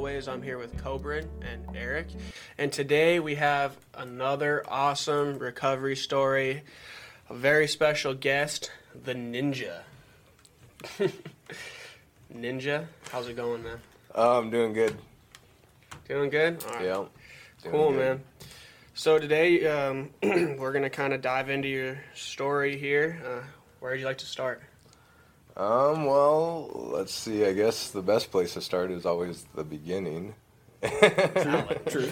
always, I'm here with Cobrin and Eric. And today we have another awesome recovery story. A very special guest, the Ninja. Ninja, how's it going, man? Oh, I'm doing good. Doing good? All right. Yeah. Cool, good. man. So today um, we're gonna kind of dive into your story here. Uh, where would you like to start? Um, well, let's see. I guess the best place to start is always the beginning. True.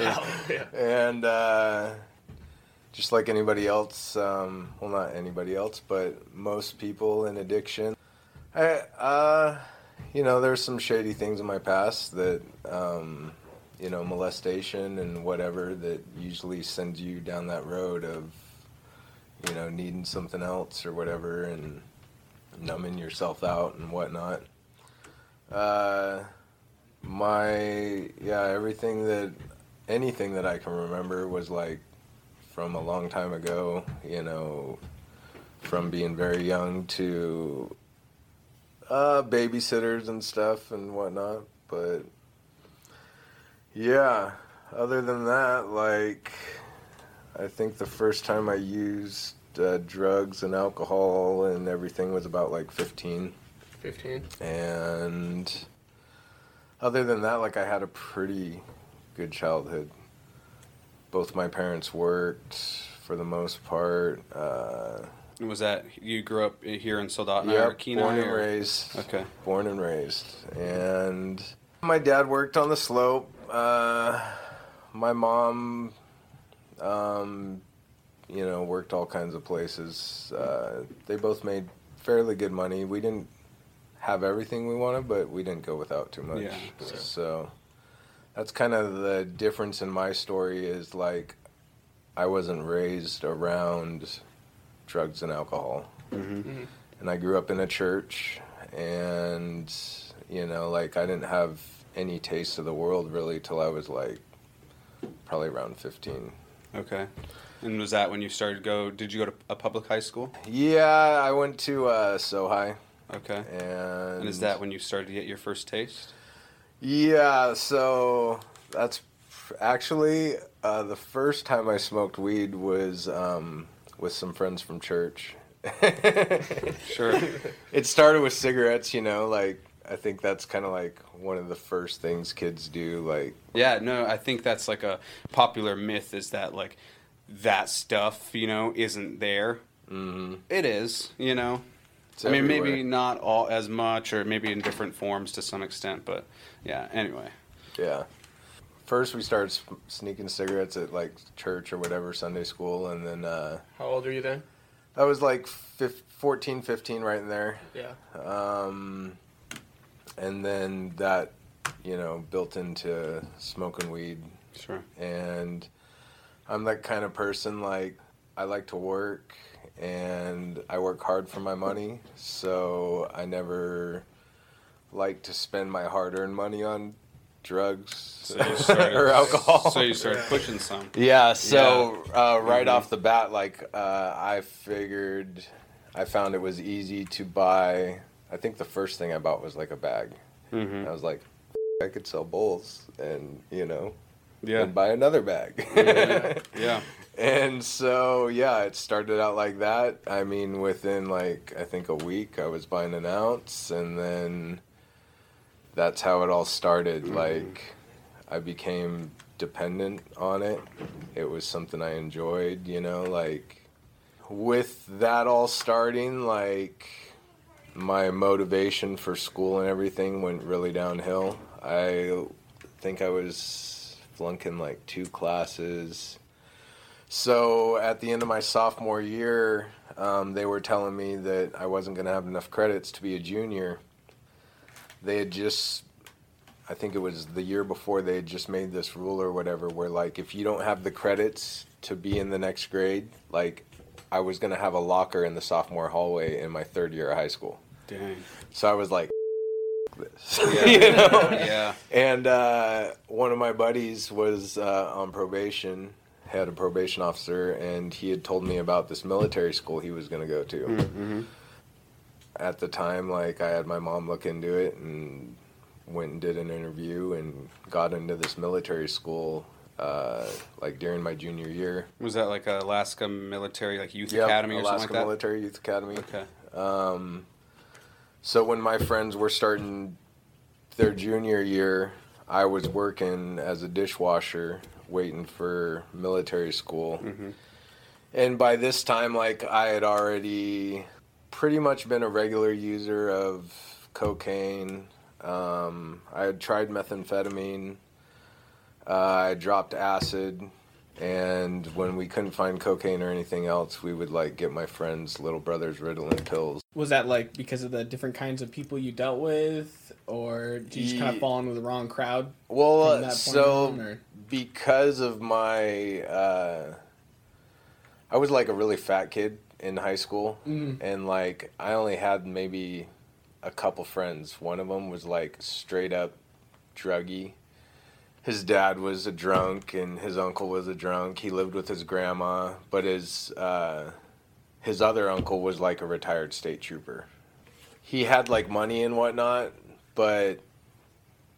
Yeah. and uh, just like anybody else, um, well, not anybody else, but most people in addiction, I, uh, you know, there's some shady things in my past that, um, you know, molestation and whatever that usually sends you down that road of, you know, needing something else or whatever and numbing yourself out and whatnot. Uh, my yeah, everything that anything that I can remember was like from a long time ago, you know, from being very young to uh, babysitters and stuff and whatnot. But yeah, other than that, like, I think the first time I used uh, drugs and alcohol and everything was about like 15 Fifteen. and other than that like i had a pretty good childhood both my parents worked for the most part uh, Was that you grew up here in Soldotna yep, or Kenai? born and or- raised Okay. born and raised and my dad worked on the slope uh, my mom um, you know worked all kinds of places uh, they both made fairly good money we didn't have everything we wanted but we didn't go without too much Yeah. so that's kind of the difference in my story is like i wasn't raised around drugs and alcohol hmm and I grew up in a church, and you know, like I didn't have any taste of the world really till I was like probably around fifteen. Okay. And was that when you started to go? Did you go to a public high school? Yeah, I went to uh, SoHi, Okay. and, And is that when you started to get your first taste? Yeah, so that's actually uh, the first time I smoked weed was um, with some friends from church. Sure. it started with cigarettes, you know, like I think that's kind of like one of the first things kids do, like yeah. No, I think that's like a popular myth is that like that stuff you know isn't there. mhm. It is. You know. It's I mean, maybe not all as much, or maybe in different forms to some extent. But yeah. Anyway. Yeah. First, we started sneaking cigarettes at like church or whatever, Sunday school, and then uh, How old are you then? that was like fif- 14, 15 right in there. Yeah. Um, and then that, you know, built into smoking weed. Sure. And I'm that kind of person, like, I like to work and I work hard for my money. So I never like to spend my hard earned money on drugs So started, or alcohol. So you started pushing some. Yeah, so uh, right Mhm. off the bat, like uh, I figured, I found it was easy to buy. I think the first thing I bought was like a bag. hmm I was like, I could sell bowls and you know, Yeah. and buy another bag. yeah. Yeah. and so yeah, it started out like that. I mean, within like I think a week, I was buying an ounce, and then that's how it all started. Mhm. Like I became dependent on it. It was something I enjoyed, you know, like with that all starting, like my motivation for school and everything went really downhill. I think I was flunking like two classes. So at the end of my sophomore year, um, they were telling me that I wasn't going to have enough credits to be a junior. They had just, I think it was the year before, they had just made this rule or whatever where, like, if you don't have the credits to be in the next grade, like, I was going to have a locker in the sophomore hallway in my third year of high school. Dang. So I was like, this. Yeah. you know? Yeah. And uh, one of my buddies was uh, on probation, had a probation officer, and he had told me about this military school he was going to go to. Mm-hmm. at the time, like I had my mom look into it and went and did an interview and got into this military school uh, like during my junior year. Was that like a Alaska military like youth Yep, academy or Alaska something like that? Alaska Military Youth Academy. Okay. Um, so when my friends were starting their junior year, I was working as a dishwasher, waiting for military school. Mhm. And by this time, like I had already pretty much been a regular user of cocaine. Um, I had tried methamphetamine. Uh, I dropped acid. And when we couldn't find cocaine or anything else, we would like get my friend's little brother's Ritalin pills. Was that like because of the different kinds of people you dealt with, or did you just kind of fall in with the wrong crowd? Well, from that point so on, because of my, uh, I was like a really fat kid in high school, Mm. and like I only had maybe a couple friends. One of them was like straight up druggy. His dad was a drunk, and his uncle was a drunk. He lived with his grandma, but his uh, his other uncle was like a retired state trooper. He had like money and whatnot, but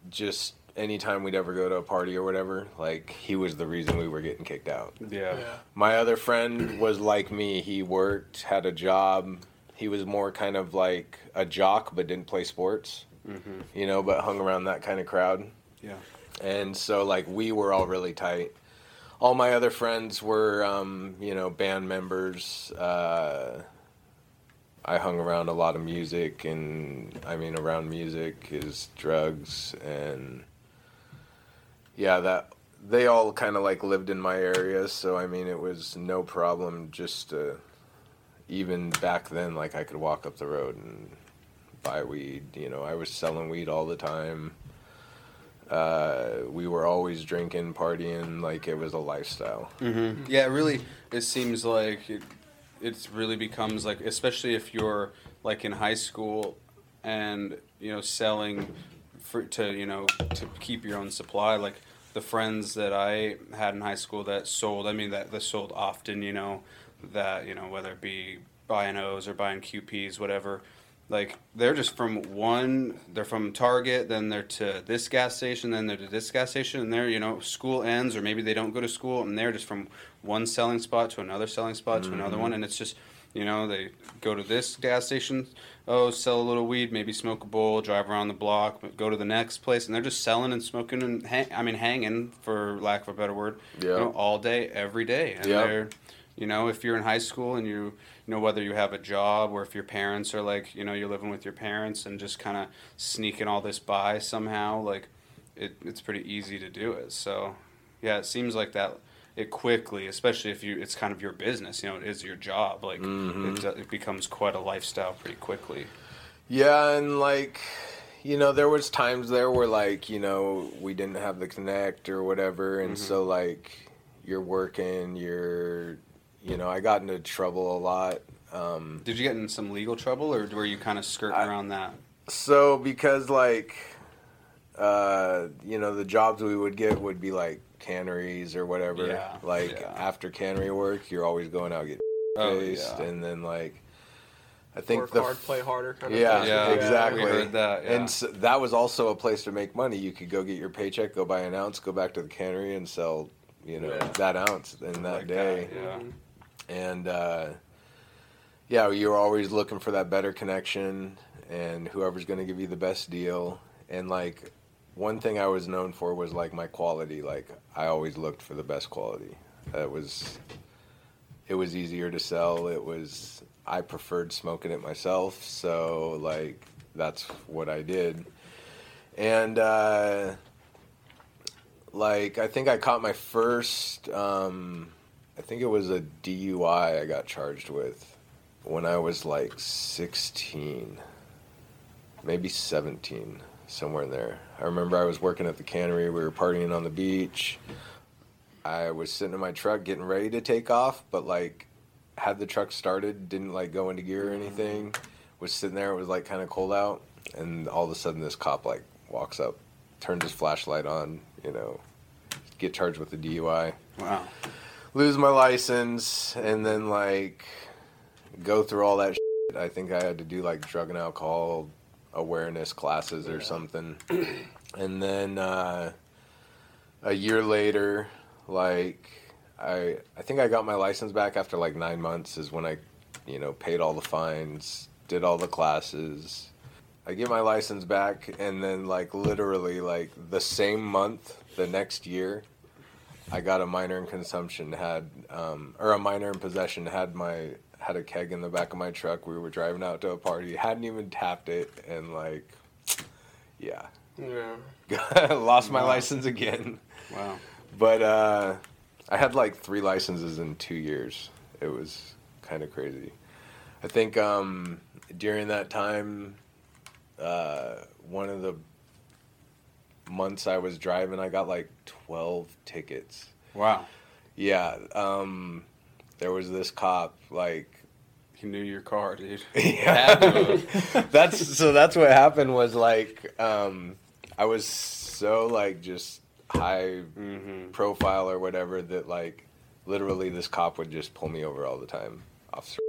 just anytime we'd ever go to a party or whatever, like he was the reason we were getting kicked out. Yeah. My other friend was like me. He worked, had a job. He was more kind of like a jock, but didn't play sports, Mm-hmm. you know, but hung around that kind of crowd. Yeah. And so, like, we were all really tight. All my other friends were, um, you know, band members. Uh, I hung around a lot of music, and I mean, around music is drugs, and yeah, that they all kind of like lived in my area. So I mean, it was no problem just to, even back then, like I could walk up the road and buy weed. You know, I was selling weed all the time uh, we were always drinking, partying, like it was a lifestyle. Mm-hmm. Yeah, really. It seems like it. It really becomes like, especially if you're like in high school, and you know selling for to you know to keep your own supply. Like the friends that I had in high school that sold. I mean that that sold often. You know that you know whether it be buying O's or buying QPs, whatever. Like they're just from one, they're from Target, then they're to this gas station, then they're to this gas station, and they're you know school ends or maybe they don't go to school, and they're just from one selling spot to another selling spot to another one, and it's just you know they go to this gas station, oh sell a little weed, maybe smoke a bowl, drive around the block, go to the next place, and they're just selling and smoking and hang, I mean hanging for lack of a better word, you Yeah. know, all day every day, and Yeah. they're you know, if you're in high school and you, you know, whether you have a job or if your parents are like, you know, you're living with your parents and just kind of sneaking all this by somehow, like, it, it's pretty easy to do it. So, yeah, it seems like that. It quickly, especially if you, it's kind of your business. You know, it is your job. Like, it, uh, it becomes quite a lifestyle pretty quickly. Yeah, and like, you know, there was times there where like, you know, we didn't have the connect or whatever, and so like, you're working, you're, you know, I got into trouble a lot. Um, Did you get in some legal trouble, or were you kind of skirting I- around that? so because like, uh, you know, the jobs we would get would be like canneries or whatever. Yeah, Like yeah. after cannery work, you're always going out get Oh, faced, yeah. and then like, I think Work the hard, play harder. Kind Yeah, of. Yeah, exactly. we heard that, yeah. And so that was also a place to make money. You could go get your paycheck, go buy an ounce, go back to the cannery and sell, you know, Yeah. that ounce in that Like day. that, yeah. Mhm. And uh, yeah, you're always looking for that better connection and whoever's going to give you the best deal. And like one thing I was known for was like my quality. Like I always looked for the best quality. That was it was easier to sell. It was I preferred smoking it myself, so like that's what I did. And uh like I think I caught my first um I think it was a DUI I got charged with when I was like 16, maybe 17, somewhere in there. I remember I was working at the cannery. We were partying on the beach. I was sitting in my truck getting ready to take off, but like had the truck started, didn't like go into gear or anything. Was sitting there. It was like kind of cold out, and all of a sudden this cop like walks up, turns his flashlight on. You know, get charged with a DUI Wow. Lose my license and then like go through all that I think I had to do like drug and alcohol awareness classes or Yeah. something. and then uh, a year later, like I I think I got my license back after like nine months is when I, you know, paid all the fines, did all the classes. I get my license back, and then like literally like the same month, the next year, I got a minor in consumption. Had um, or a minor in possession. Had my had a keg in the back of my truck. We were driving out to a party. Hadn't even tapped it, and like, yeah, Yeah. lost my Wow. license again. Wow. But uh, I had like three licenses in two years. It was kind of crazy. I think um, during that time, uh, one of the months I was driving, I got like 12 tickets. Wow. Yeah. Um, there was this cop, like, He knew your car, dude. yeah. That's so that's what happened was like um I was so like just high Mm-hmm. profile or whatever that like literally this cop would just pull me over all the time officer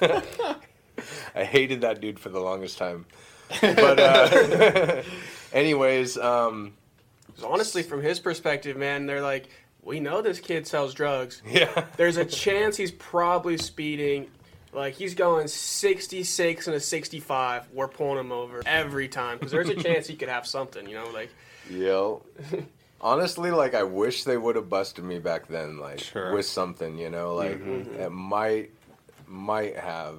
I hated that dude for the longest time but uh anyways um 'Cause honestly, from his perspective, man, they're like, we know this kid sells drugs. yeah There's a chance he's probably speeding. Like he's going 66 and a 65. We're pulling him over every time because there's a chance he could have something. You know, like Yo. Honestly, like I wish they would have busted me back then, like Sure. with something, you know, like mm-hmm. it might might have,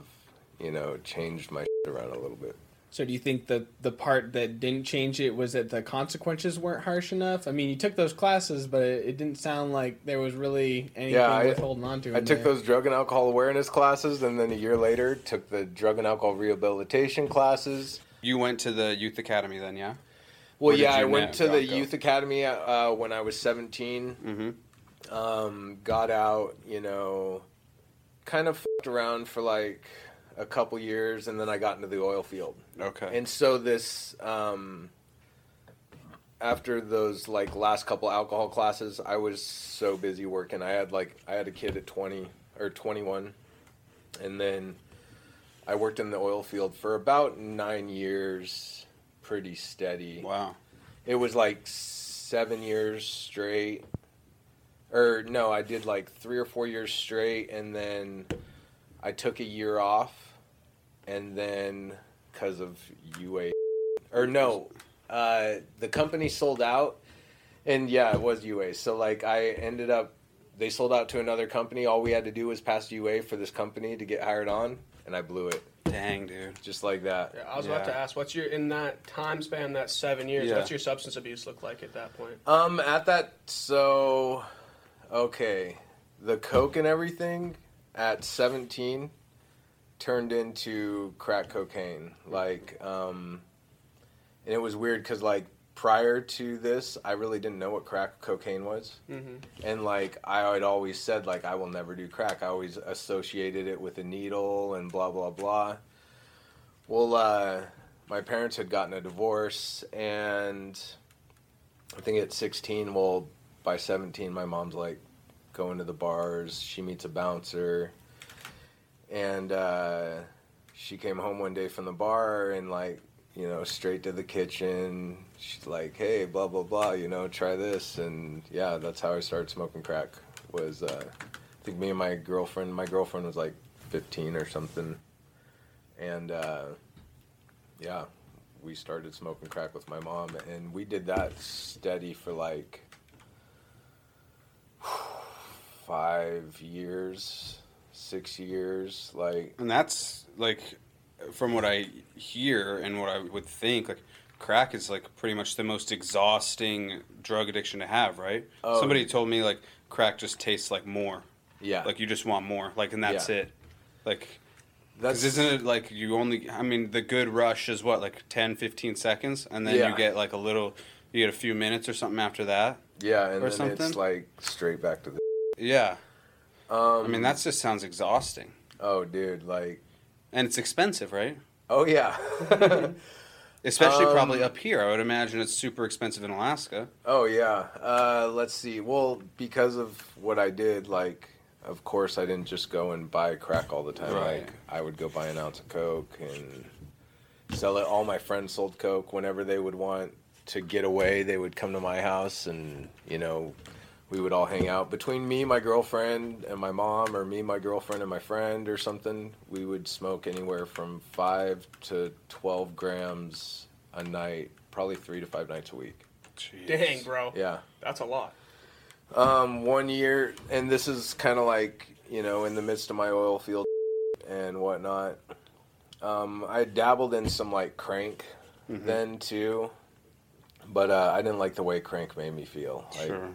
you know, changed my shit around a little bit. So do you think that the part that didn't change it was that the consequences weren't harsh enough? I mean, you took those classes, but it, it didn't sound like there was really anything Yeah, I- worth holding on to. I took there. those drug and alcohol awareness classes, and then a year later took the drug and alcohol rehabilitation classes. You went to the youth academy then, yeah? Well, Or yeah, I went to the go? youth academy uh, when I was 17. Mm-hmm. um, got out, you know, kind of fucked around for like a couple years, and then I got into the oil field. Okay. And so this, um, after those like last couple alcohol classes, I was so busy working. I had like I had a kid at twenty or twenty one, and then I worked in the oil field for about nine years, pretty steady wow. it was like seven years straight or no i did like three or four years straight and then i took a year off and then because of ua or no uh, the company sold out and yeah it was ua so like i ended up they sold out to another company all we had to do was pass ua for this company to get hired on and i blew it Dang, dude. just like that yeah, I was about to ask, what's your in that time span, that seven years? Yeah. What's your substance abuse look like at that point? Um, at that, so, okay, the coke and everything at 17 turned into crack cocaine. Like, um, and it was weird because, like, prior to this, I really didn't know what crack cocaine was. Mm-hmm. And, like, I had always said, like, I will never do crack. I always associated it with a needle and blah, blah, blah. Well, uh, my parents had gotten a divorce, and I think at 16, well, by 17, my mom's like going to the bars. She meets a bouncer, and uh, she came home one day from the bar and like you know straight to the kitchen. She's like, "Hey, blah blah blah, you know, try this." And yeah, that's how I started smoking crack. Was uh, I think me and my girlfriend. My girlfriend was like 15 or something, and uh, yeah, we started smoking crack with my mom, and we did that steady for like five years, six years. Like, And that's like, from what I hear and what I would think, like crack is like pretty much the most exhausting drug addiction to have, right? Oh. Somebody told me like crack just tastes like more, yeah, like you just want more, like and that's Yeah. it. Like, that's isn't it like you only? I mean, the good rush is what like 10, 15 seconds, and then Yeah. you get like a little, you get a few minutes or something after that. yeah, and or then it's like straight back to the. Yeah, Um, I mean that just sounds exhausting, Oh, dude, like, and it's expensive, right? oh yeah, Especially probably Um, up here. I would imagine it's super expensive in Alaska. oh yeah. Uh, let's see. Well, because of what I did, like, of course, I didn't just go and buy crack all the time. Right. Like I would go buy an ounce of coke and sell it. All my friends sold coke whenever they would want to get away. They would come to my house, and you know, we would all hang out. Between me, my girlfriend, and my mom, or me, my girlfriend, and my friend, or something, we would smoke anywhere from five to twelve grams a night, probably three to five nights a week. Jeez. Dang, bro. Yeah. That's a lot. Um, one year, and this is kind of like you know in the midst of my oil field and whatnot. Um, I dabbled in some like crank Mhm. then too, but uh, I didn't like the way crank made me feel. Like Sure.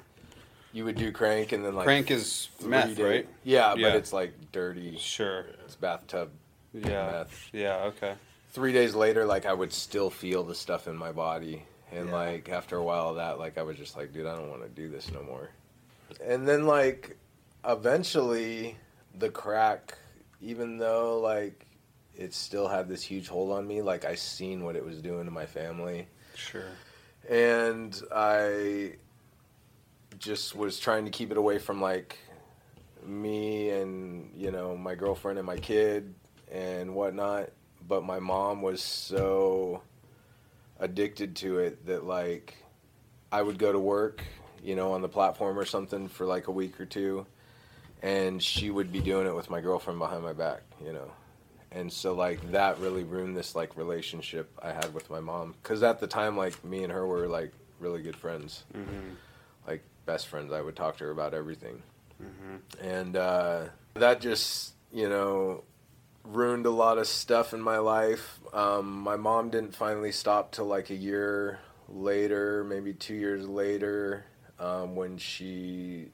You would do crank and then like Crank is three meth, day- right? Yeah, Yeah. but it's like dirty. Sure. It's bathtub Yeah. meth. Yeah. Okay. Three days later, like I would still feel the stuff in my body, and Yeah. like after a while of that, like I was just like, dude, I don't want to do this no more. And then like eventually, the crack, even though like it still had this huge hold on me, like I seen what it was doing to my family, Sure. and I just was trying to keep it away from like me and you know my girlfriend and my kid and whatnot. But my mom was so addicted to it that like i would go to work you know on the platform or something for like a week or two and she would be doing it with my girlfriend behind my back you know. And so like that really ruined this like relationship i had with my mom. Because at the time like me and her were like really good friends. Mm-hmm. Like best friends i would talk to her about everything Mm-hmm. and uh, that just you know ruined a lot of stuff in my life um, my mom didn't finally stop till like a year later maybe two years later um, when she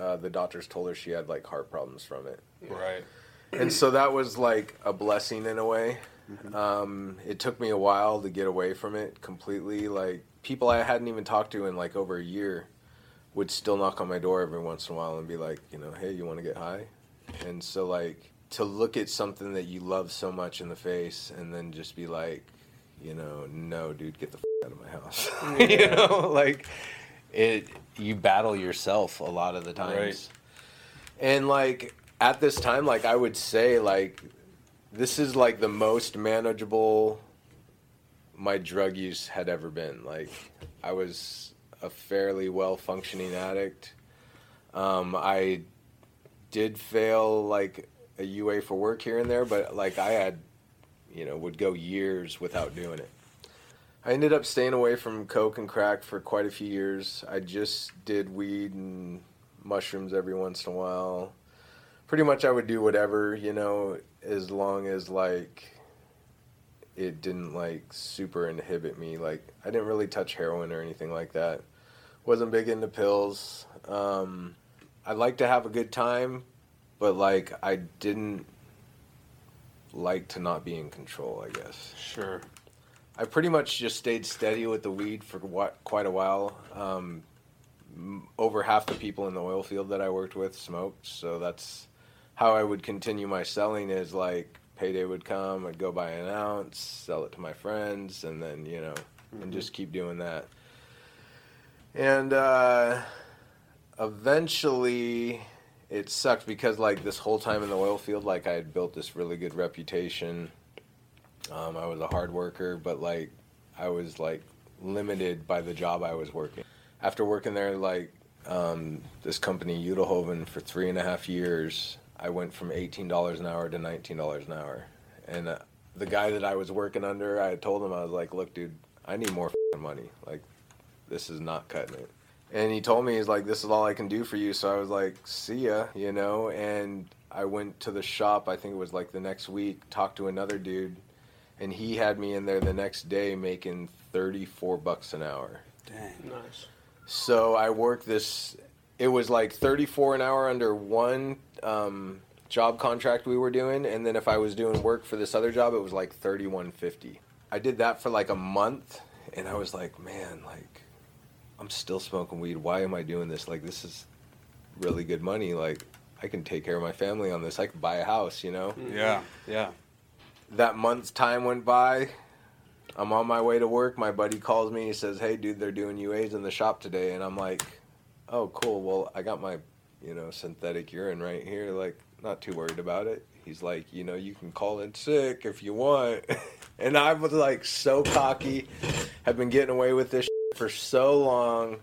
uh, the doctors told her she had like heart problems from it Right. and so that was like a blessing in a way. Mhm. Um, it took me a while to get away from it completely. Like people I hadn't even talked to in like over a year would still knock on my door every once in a while and be like, you know, hey, you want to get high? And so like to look at something that you love so much in the face and then just be like, you know, no, dude, get the f- out of my house. you know, like it. You battle yourself a lot of the times. Right. And like at this time, like I would say, like this is like the most manageable my drug use had ever been. Like I was a fairly well functioning addict. Um, I did fail like a UA for work here and there, but like I had, you know, would go years without doing it. I ended up staying away from coke and crack for quite a few years. I just did weed and mushrooms every once in a while. Pretty much I would do whatever, you know, as long as like it didn't like super inhibit me. Like I didn't really touch heroin or anything like that. Wasn't big into pills. Um, I like to have a good time, but like I didn't like to not be in control. I guess. Sure. I pretty much just stayed steady with the weed for what, quite a while. Um, over half the people in the oil field that I worked with smoked, so that's how I would continue my selling. Is like payday would come, I'd go buy an ounce, sell it to my friends, and then you know, and Mhm. just keep doing that. And uh, eventually, it sucked because like this whole time in the oil field, like I had built this really good reputation. Um, I was a hard worker, but like I was like limited by the job I was working. After working there, like um, this company Udelhoven for three and a half years, I went from eighteen dollars an hour to nineteen dollars an hour. And uh, the guy that I was working under, I told him I was like, "Look, dude, I need more fing money. Like, this is not cutting it." And he told me he's like, "This is all I can do for you." So I was like, "See ya," you know. And I went to the shop. I think it was like the next week. Talked to another dude, and he had me in there the next day making thirty-four bucks an hour. Dang. Nice. So I worked this. It was like thirty-four an hour under one um, job contract we were doing, and then if I was doing work for this other job, it was like thirty-one fifty. I did that for like a month, and I was like, man, like I'm still smoking weed. Why am I doing this? Like this is really good money. Like I can take care of my family on this. I could buy a house, you know Yeah. Yeah. that month's time went by. I'm on my way to work. My buddy calls me. He says, "Hey, dude, they're doing UAs in the shop today," and I'm like, "Oh, cool. Well, I got my you know, synthetic urine right here. Like, not too worried about it. He's like, you know, you can call in sick if you want. and I was like so cocky, I've been getting away with this for so long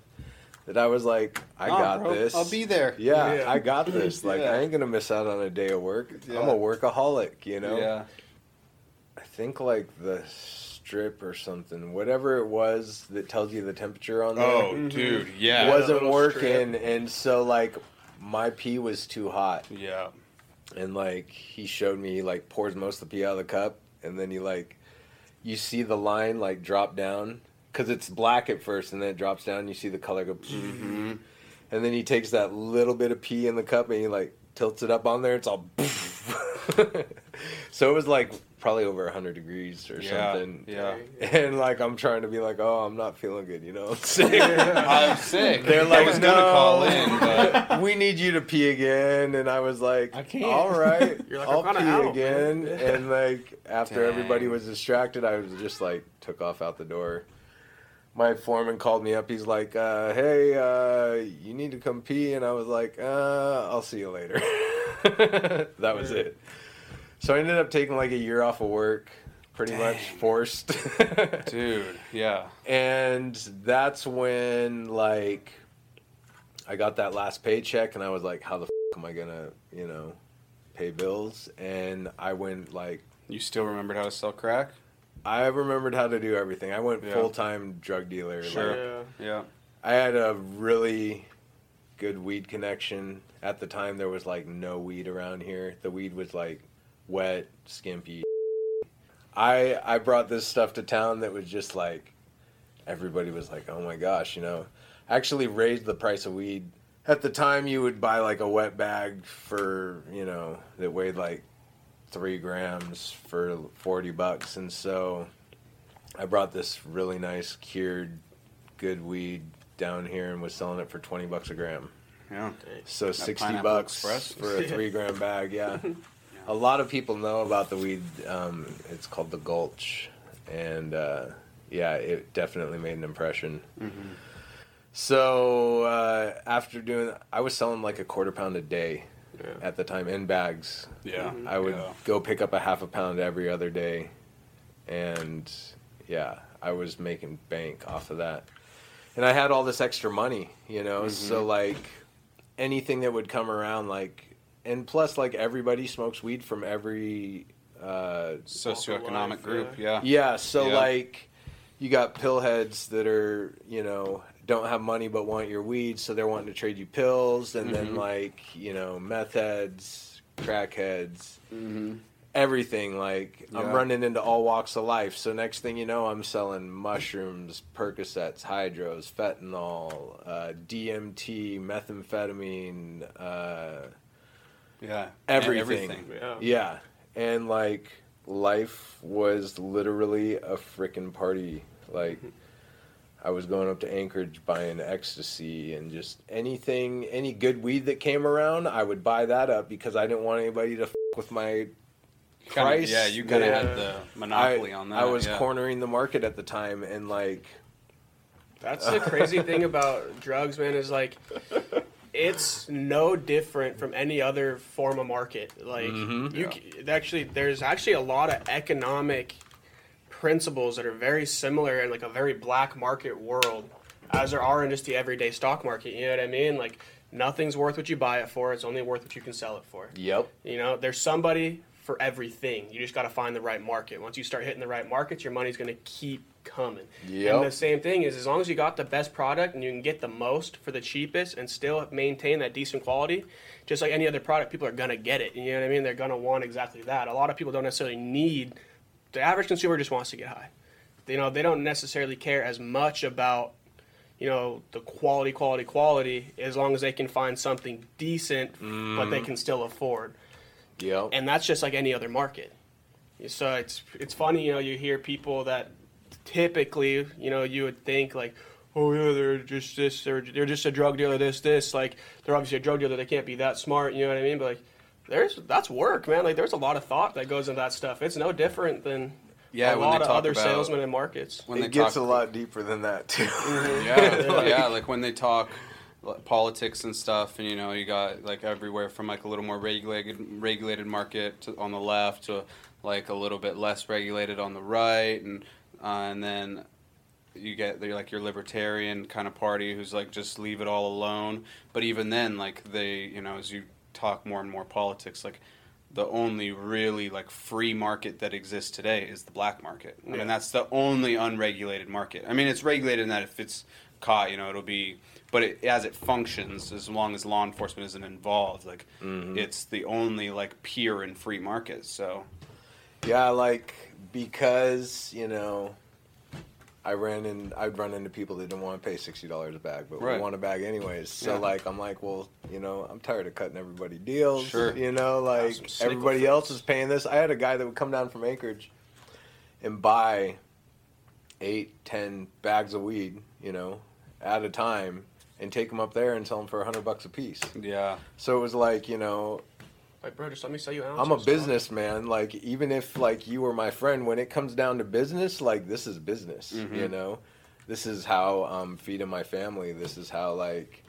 that I was like, I Nah, got bro, this. I'll be there. Yeah, Yeah. I got this. Like, Yeah. I ain't gonna miss out on a day of work. Yeah. I'm a workaholic, you know. Yeah. I think like the strip or something, whatever it was that tells you the temperature on there, Oh, dude. Yeah. Was- wasn't little working, and so like my pee was too hot, yeah. and like he showed me he like pours most of the pee out of the cup, and then he like you see the line like drop down because it's black at first, and then it drops down. You see the color go, Mm-hmm. and then he takes that little bit of pee in the cup and he like tilts it up on there. It's all. so it was like probably over hundred degrees or Yeah. something. Yeah. And like I'm trying to be like, oh, I'm not feeling good, you know. I'm sick. I'm sick. They're like, I like, was gonna "No, call in, but we need you to pee again, and I was like, I can't. All right, You're like, I'll pee out, again. man." and like after everybody was distracted, I was just like took off out the door. My foreman called me up. He's like, uh, "Hey, uh, you need to come pee," and I was like, uh, "I'll see you later." that was Yeah. it. So I ended up taking like a year off of work, pretty much forced. dude, yeah. and that's when like I got that last paycheck and I was like how the f- am I going to, you know, pay bills and I went like You still remembered how to sell crack? I remembered how to do everything. I went Yeah. full-time drug dealer. Sure. Like, Yeah. Yeah. I had a really good weed connection. At the time there was like no weed around here. The weed was like wet, skimpy. I I brought this stuff to town that was just like everybody was like, "Oh my gosh," you know. I actually raised the price of weed. At the time you would buy like a wet bag for, you know, that weighed like 3 grams for 40 bucks and so I brought this really nice cured good weed down here and was selling it for 20 bucks a gram. Yeah. So 60 bucks Express? for a 3 gram bag, yeah. A lot of people know about the weed um, it's called the Gulch and uh, yeah, it definitely made an impression. Mm-hmm. So uh, after doing I was selling like a quarter pound a day Yeah. at the time in bags. Yeah. I would Yeah. go pick up a half a pound every other day, and yeah, I was making bank off of that. And I had all this extra money, you know, so like anything that would come around, like, and plus, like, everybody smokes weed from every, uh, Socioeconomic life, group. Yeah. yeah, so Yeah. like, you got pill heads that are, you know, don't have money but want your weed, so they're wanting to trade you pills, and then Mhm. like, you know, meth heads, crack heads, Mm-hmm. everything. Like, I'm running into all walks of life. So next thing you know, I'm selling mushrooms, Percocets, hydros, fentanyl, uh, DMT, methamphetamine, uh, Yeah. Everything. Yeah. yeah, and like life was literally a freaking party. Like I was going up to Anchorage buying ecstasy and just anything, any good weed that came around, I would buy that up because I didn't want anybody to f- with my Kinda- price. yeah, you kind of had the monopoly I, on that. I was yeah. cornering the market at the time, and like That's the crazy thing about drugs, man, is like it's no different from any other form of market. Like Mhm. you c actually there's actually a lot of economic principles that are very similar in like a very black market world as there are in just the everyday stock market. You know what I mean? Like nothing's worth what you buy it for. It's only worth what you can sell it for. yep, You know, there's somebody for everything. You just got to find the right market. Once you start hitting the right markets, your money's going to keep coming. Yep. And the same thing is as long as you got the best product and you can get the most for the cheapest and still maintain that decent quality, just like any other product, people are going to get it. You know what I mean? They're going to want exactly that. A lot of people don't necessarily need the average consumer just wants to get high. You know, they don't necessarily care as much about you know the quality quality quality as long as they can find something decent but they mm-hmm. can still afford yep, and that's just like any other market. So it's it's funny, you know, you hear people that typically, you know, you would think like, oh yeah, they're just this, they're they're just a drug dealer, this this, like they're obviously a drug dealer, they can't be that smart, you know what I mean? But like, there's that's work, man. Like there's a lot of thought that goes into that stuff. It's no different than Yeah, a when lot they of other about- salesmen in markets. When it gets talk, a lot deeper than that too. Mm-hmm. Yeah, yeah. Like when they talk, like, politics and stuff, and you know you got like everywhere from like a little more regulated regulated market to, on the left to like a little bit less regulated on the right, and uh, and then you get they're like your libertarian kind of party who's like just leave it all alone. But even then, like they you know as you talk more and more politics, like the only really like free market that exists today is the black market. I Yeah. mean, that's the only unregulated market. I mean, it's regulated in that if it's caught, you know, it'll be, but it, as it functions, as long as law enforcement isn't involved, like it's the only like pure and free market. So Yeah, like because you know, I ran in. I'd run into people that didn't want to pay sixty dollars a bag, but Right. we want a bag anyways. So Yeah. like, I'm like, well, you know, I'm tired of cutting everybody deals. Sure. You know, like everybody things. else is paying this. I had a guy that would come down from Anchorage and buy eight, ten bags of weed, you know, at a time, and take them up there and sell them for a hundred bucks a piece. yeah, So it was like, you know, Like, bro, just let me sell you ounces. I'm a businessman. Like even if like you were my friend, when it comes down to business, like this is business. Mhm. You know, this is how I'm feeding my family. This is how like,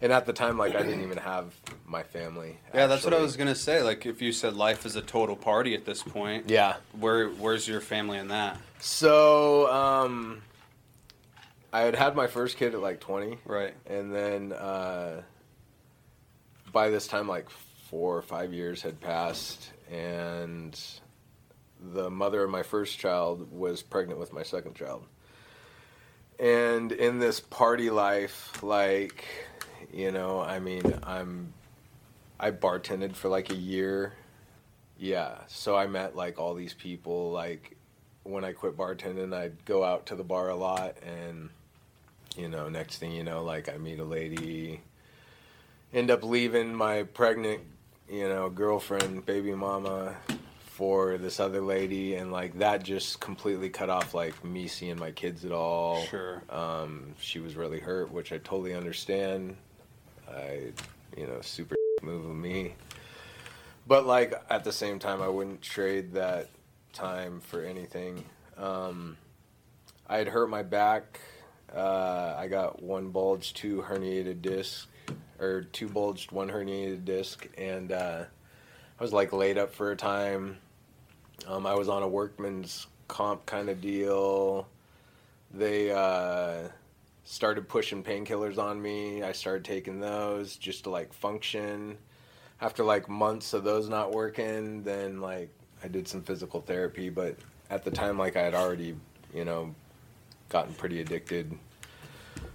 and at the time, like I didn't even have my family. yeah. That's what I was gonna say. Like, if you said life is a total party at this point, Yeah. where where's your family in that? So um, I had had my first kid at like 20, Right. and then uh, by this time, like four or five years had passed, and the mother of my first child was pregnant with my second child. And in this party life, like, you know, I mean, I'm, I bartended for like a year. Yeah. So I met like all these people. Like, when I quit bartending, I'd go out to the bar a lot. And, you know, next thing you know, like, I meet a lady, end up leaving my pregnant, you know, girlfriend, baby mama for this other lady and like that just completely cut off like me seeing my kids at all Sure. um, she was really hurt, which I totally understand. I, you know, super move of me. But like at the same time, I wouldn't trade that time for anything. Um, I had hurt my back. Uh, I got one bulge, two herniated disc, or two bulged, one herniated disc, and uh, I was like laid up for a time. Um, I was on a workman's comp kind of deal they uh, started pushing painkillers on me. I started taking those just to like function. After like months of those not working, then like I did some physical therapy, but at the time like I had already, you know, gotten pretty addicted.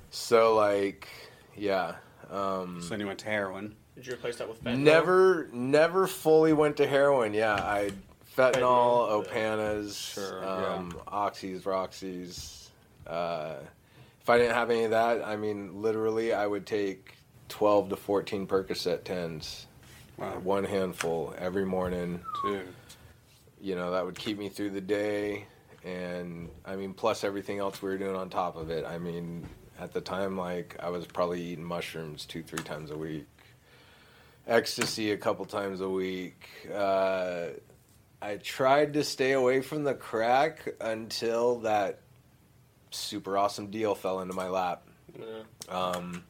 So like, yeah. Um, So then you went to heroin. Did you replace that with fentanyl? Never, never fully went to heroin. Yeah, I fentanyl, Fentanyl, Opanas, Sure, um, oxys, Roxys. Uh, if I didn't have any of that, I mean, literally, I would take twelve to fourteen Percocet tens, Wow. one handful every morning. Dude. You know, that would keep me through the day, and I mean, plus everything else we were doing on top of it. I mean, at the time, like I was probably eating mushrooms two, three times a week ecstasy a couple times a week. Uh, I tried to stay away from the crack until that super awesome deal fell into my lap. Yeah. Um,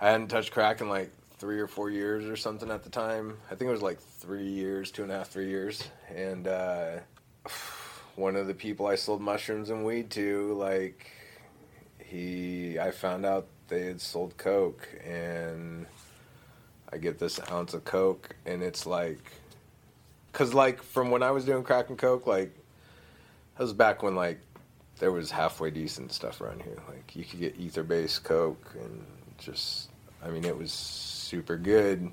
I hadn't touched crack in like three or four years or something at the time. I think it was like three years, two and a half, three years. And uh, one of the people I sold mushrooms and weed to, like, he, I found out they had sold coke, and I get this ounce of coke, and it's like, cause like from when I was doing crack and coke, like, that was back when like there was halfway decent stuff around here. Like you could get ether based coke and just I mean it was super good.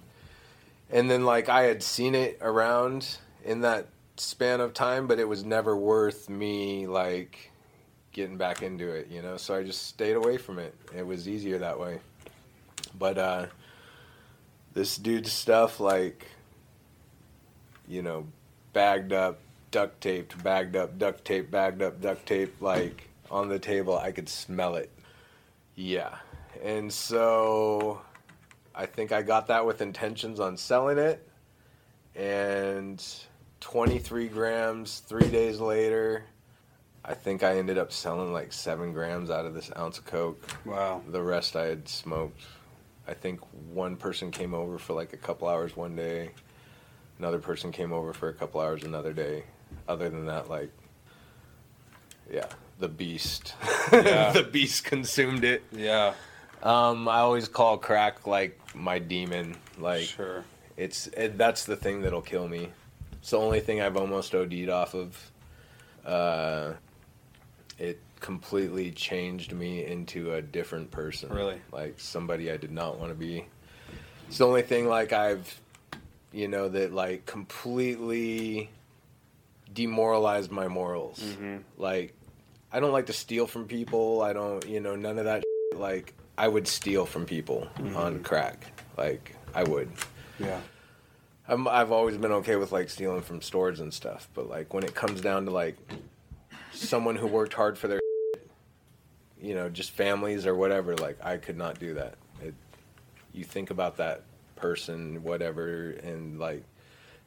And then like I had seen it around in that span of time, but it was never worth me like getting back into it, you know. So I just stayed away from it. It was easier that way. But uh this dude's stuff like you know, bagged up, duct taped, bagged up, duct tape, bagged up, duct tape, like on the table. I could smell it. Yeah. And so I think I got that with intentions on selling it. And 23 grams, three days later, I think I ended up selling like seven grams out of this ounce of Coke. Wow. The rest I had smoked I think one person came over for like a couple hours one day. Another person came over for a couple hours another day. Other than that, like, yeah, the beast. Yeah. the beast consumed it. Yeah. Um, I always call crack like my demon. Like, sure. it's it, that's the thing that'll kill me. It's the only thing I've almost OD'd off of. Uh, it completely changed me into a different person. Really? Like somebody I did not want to be. It's the only thing like I've, you know, that like completely demoralized my morals. Mhm. Like, I don't like to steal from people. I don't, you know, none of that. shit. Like, I would steal from people on crack. Like, I would. Yeah. I'm, I've always been okay with like stealing from stores and stuff, but like when it comes down to like someone who worked hard for their, you know, just families or whatever, like I could not do that. It, you think about that person, whatever, and like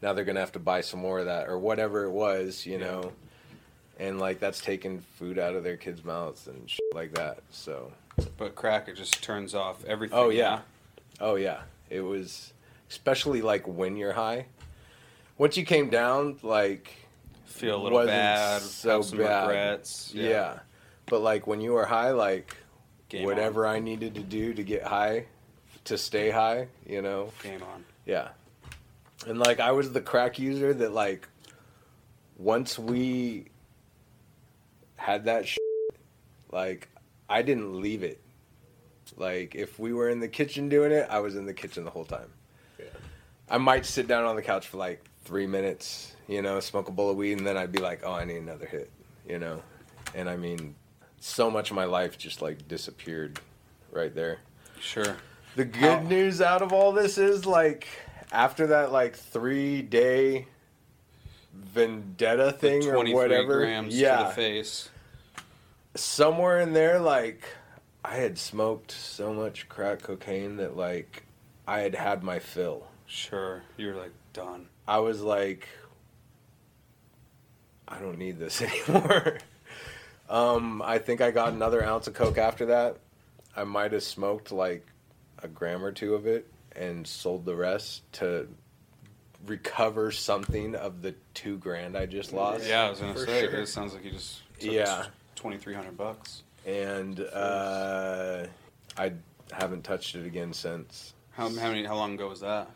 now they're gonna have to buy some more of that or whatever it was, you know, and like that's taking food out of their kids' mouths and shit like that. So, But crack, it just turns off everything. oh yeah, oh yeah, it was especially like when you're high. Once you came down, like Feel a little wasn't bad. so have some bad. regrets. Yeah. But like when you were high, like Game whatever I needed to do to get high, to stay high, you know, On. Game on. yeah. And like I was the crack user that like once we had that shit, like I didn't leave it. Like if we were in the kitchen doing it, I was in the kitchen the whole time. Yeah. I might sit down on the couch for like three minutes, you know, smoke a bowl of weed, and then I'd be like, "Oh, I need another hit," you know. And I mean, so much of my life just like disappeared right there. Sure. The good How- news out of all this is like after that like three day vendetta thing or whatever, grams to yeah, the face. somewhere in there like I had smoked so much crack cocaine that like I had had my fill. Sure. You're like done. I was like, I don't need this anymore. um, I think I got another ounce of coke after that. I might have smoked like a gram or two of it and sold the rest to recover something of the two grand I just lost. Yeah, I was gonna For say. sure. It sounds like you just took Yeah. twenty three hundred bucks. And uh, I haven't touched it again since. How, how many? How long ago was that?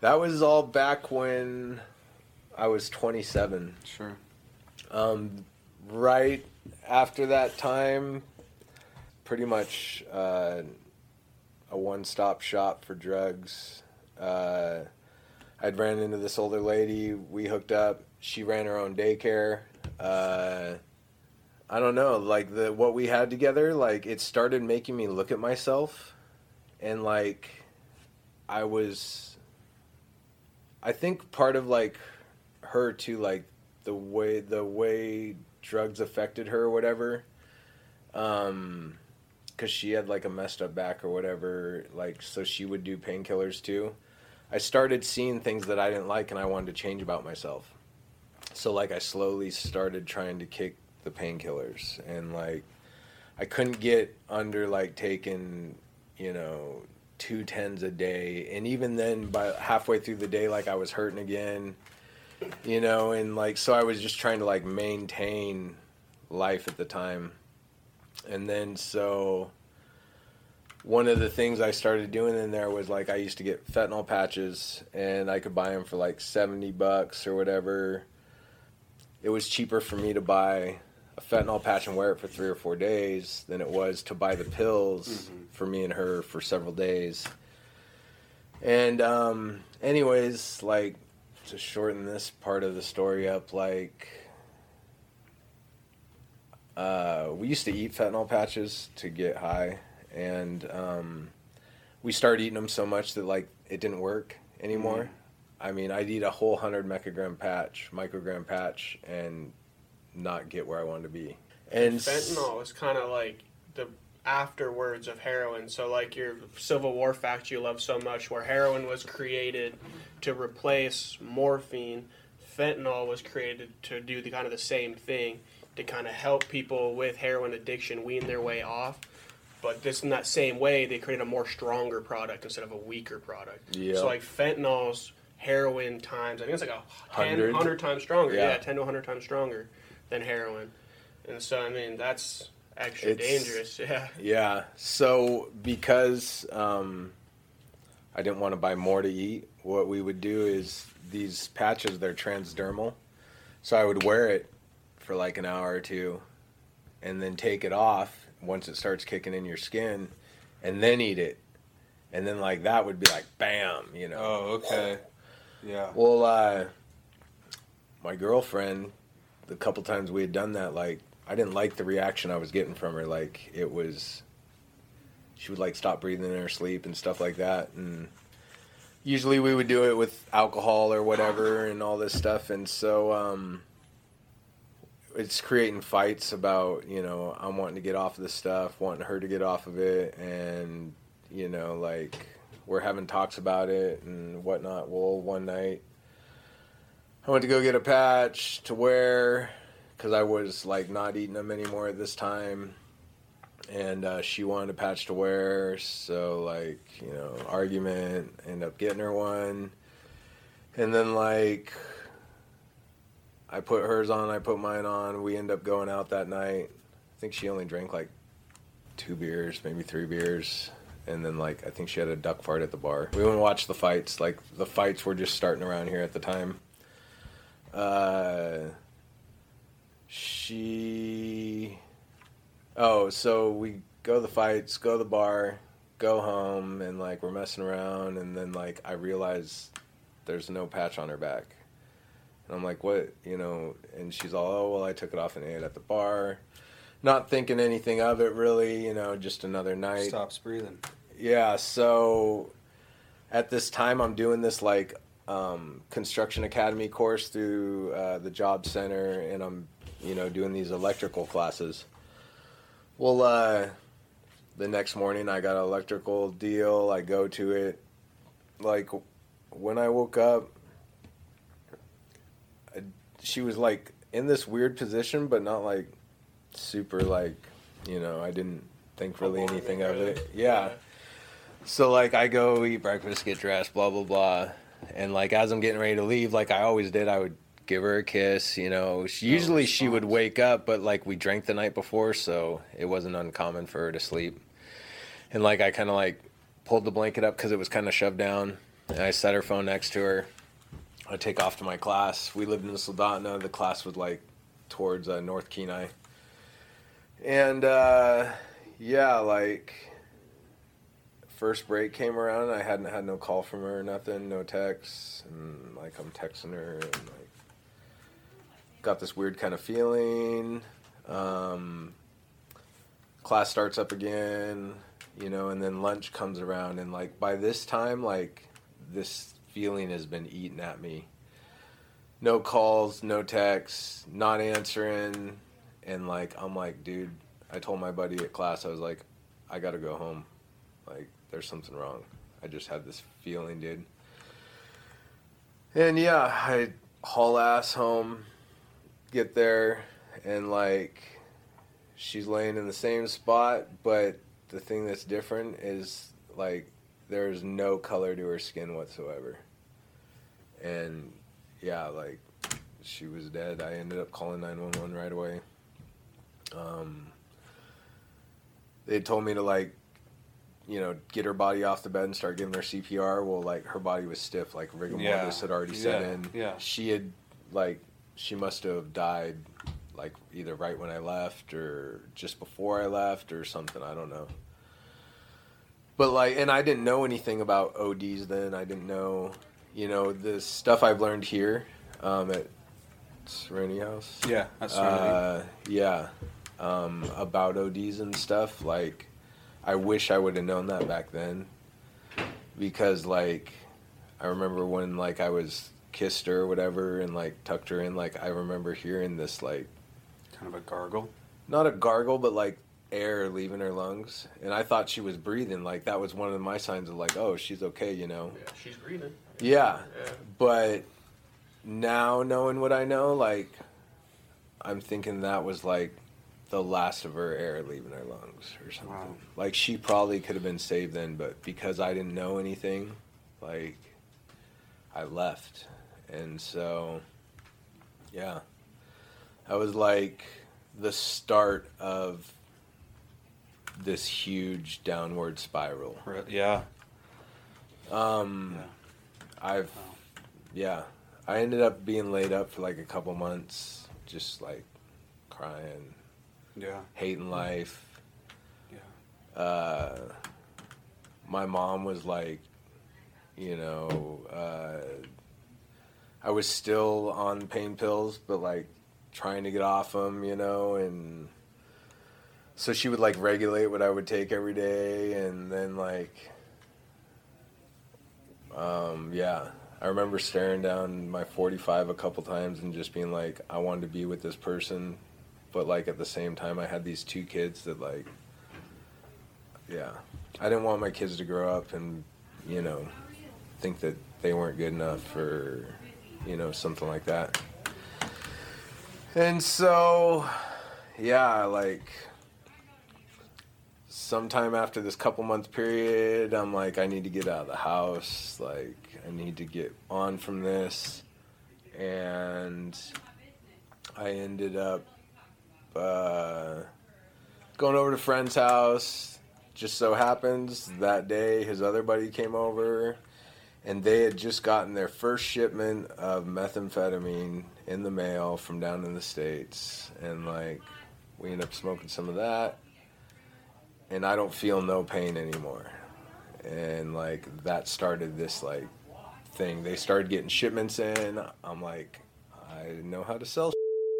That was all back when I was 27. Sure. Um, right after that time, pretty much uh, a one-stop shop for drugs. Uh, I'd ran into this older lady. We hooked up. She ran her own daycare. Uh, I don't know, like the what we had together. Like it started making me look at myself, and like I was. I think part of like her too, like the way the way drugs affected her or whatever um because she had like a messed up back or whatever like so she would do painkillers too. I started seeing things that i didn't like and i wanted to change about myself. So like i slowly started trying to kick the painkillers and like i couldn't get under like taking you know two tens a day. And even then by halfway through the day like i was hurting again you know and like so i was just trying to like maintain life at the time. And then so one of the things i started doing in there was like i used to get fentanyl patches and i could buy them for like 70 bucks or whatever. It was cheaper for me to buy a fentanyl patch and wear it for three or four days than it was to buy the pills Mhm. for me and her for several days. And um anyways like to shorten this part of the story up, like uh, we used to eat fentanyl patches to get high, and um, we started eating them so much that like it didn't work anymore. Mhm. I mean, I'd eat a whole hundred microgram patch, microgram patch, and not get where I wanted to be. And fentanyl is kind of like the afterwards of heroin. So like your Civil War fact you love so much, where heroin was created to replace morphine, fentanyl was created to do the kind of the same thing to kind of help people with heroin addiction wean their way off. but this in that same way, they created a more stronger product instead of a weaker product. Yeah. So like fentanyl's heroin times, I think it's like a 10, 100? 100 times stronger. Yeah. Yeah. 10 to 100 times stronger than heroin. And so, I mean, that's extra It's- dangerous. Yeah. Yeah. So because um, I didn't want to buy more to eat, what we would do is these patches they're transdermal, so I would wear it for like an hour or two, and then take it off once it starts kicking in your skin, and then eat it, and then like that would be like bam, you know. Oh, okay. Yeah. Well, uh, my girlfriend, the couple times we had done that, like, I didn't like the reaction I was getting from her. Like, it was, she would like stop breathing in her sleep and stuff like that. And usually we would do it with alcohol or whatever and all this stuff. And so, um, it's creating fights about, you know, I'm wanting to get off of this stuff, wanting her to get off of it. And, you know, like, we're having talks about it and whatnot. Well, one night I went to go get a patch to wear because I was like not eating them anymore at this time, and uh, she wanted a patch to wear. So like you know, argument. End up getting her one, and then like I put hers on, I put mine on. We end up going out that night. I think she only drank like two beers, maybe three beers and then like I think she had a duck fart at the bar. We went and watched the fights. Like the fights were just starting around here at the time. Uh, she. Oh, so we go to the fights, go to the bar, go home, and like we're messing around, and then like I realize there's no patch on her back, and I'm like, what, you know? And she's all, oh well, I took it off and ate it at the bar. Not thinking anything of it really, you know, just another night Stops breathing. yeah so at this time i'm doing this like um, construction academy course through uh, the job center and i'm you know doing these electrical classes. Well uh, the next morning i got an electrical deal. I go to it. Like when i woke up I, she was like in this weird position but not like super like you know i didn't think really anything of it. Yeah. So like I go eat breakfast, get dressed, blah blah blah, and like as I'm getting ready to leave, like I always did, I would give her a kiss. You know, she, usually she would wake up, but like we drank the night before, so it wasn't uncommon for her to sleep. And like I kind of like pulled the blanket up because it was kind of shoved down, and I set her phone next to her. I take off to my class. We lived in Soldotna. The class was like towards uh, North Kenai, and uh, yeah, like first break came around, I hadn't had no call from her, or nothing, no texts, and like I'm texting her and like got this weird kind of feeling. Um, class starts up again, you know, and then lunch comes around, and like by this time, like this feeling has been eating at me. No calls, no texts, not answering, and like I'm like, dude, I told my buddy at class, I was like, I gotta go home. Like, there's something wrong. I just had this feeling, dude. And yeah, I haul ass home, get there, and like, she's laying in the same spot, but the thing that's different is like, there's no color to her skin whatsoever. And yeah, like, she was dead. I ended up calling 911 right away. Um, they told me to like you know, get her body off the bed and start giving her CPR. Well, like her body was stiff, like rigor Yeah. mortis had already set Yeah, in. yeah. She had like she must have died like either right when I left or just before I left or something. I don't know. But like, and I didn't know anything about ODs then. I didn't know, you know, the stuff I've learned here um, at Serenity House. Yeah, that's right. Uh, yeah, um, about ODs and stuff. Like, I wish I would have known that back then, because like, I remember when like I was kissed her or whatever and like tucked her in. Like, I remember hearing this like kind of a gargle. not a gargle, but like air leaving her lungs, and I thought she was breathing. Like that was one of my signs of like, oh, she's okay, you know. Yeah, she's breathing. Yeah, Yeah. but now knowing what I know, like I'm thinking that was like the last of her air leaving her lungs or something. Wow. Like she probably could have been saved then, but because I didn't know anything, like I left. And so yeah. That was like the start of this huge downward spiral. Re- Yeah. Um Yeah. I've Wow. yeah. I ended up being laid up for like a couple months, just like crying, Yeah. hating life. Yeah. Uh, my mom was like, you know, uh, I was still on pain pills, but like trying to get off them, you know, and so she would like regulate what I would take every day, and then like, um, yeah. I remember staring down my 45 a couple times and just being like, I wanted to be with this person, but like at the same time, I had these two kids that like, yeah, I didn't want my kids to grow up and, you know, think that they weren't good enough or, you know, something like that. And so, yeah, like, sometime after this couple month period, I'm like, I need to get out of the house. Like, I need to get on from this. And I ended up uh, going over to friend's house. Just so happens that day his other buddy came over and they had just gotten their first shipment of methamphetamine in the mail from down in the States. And like, we ended up smoking some of that and I don't feel no pain anymore. And like that started this like thing. They started getting shipments in. I'm like, I know how to sell.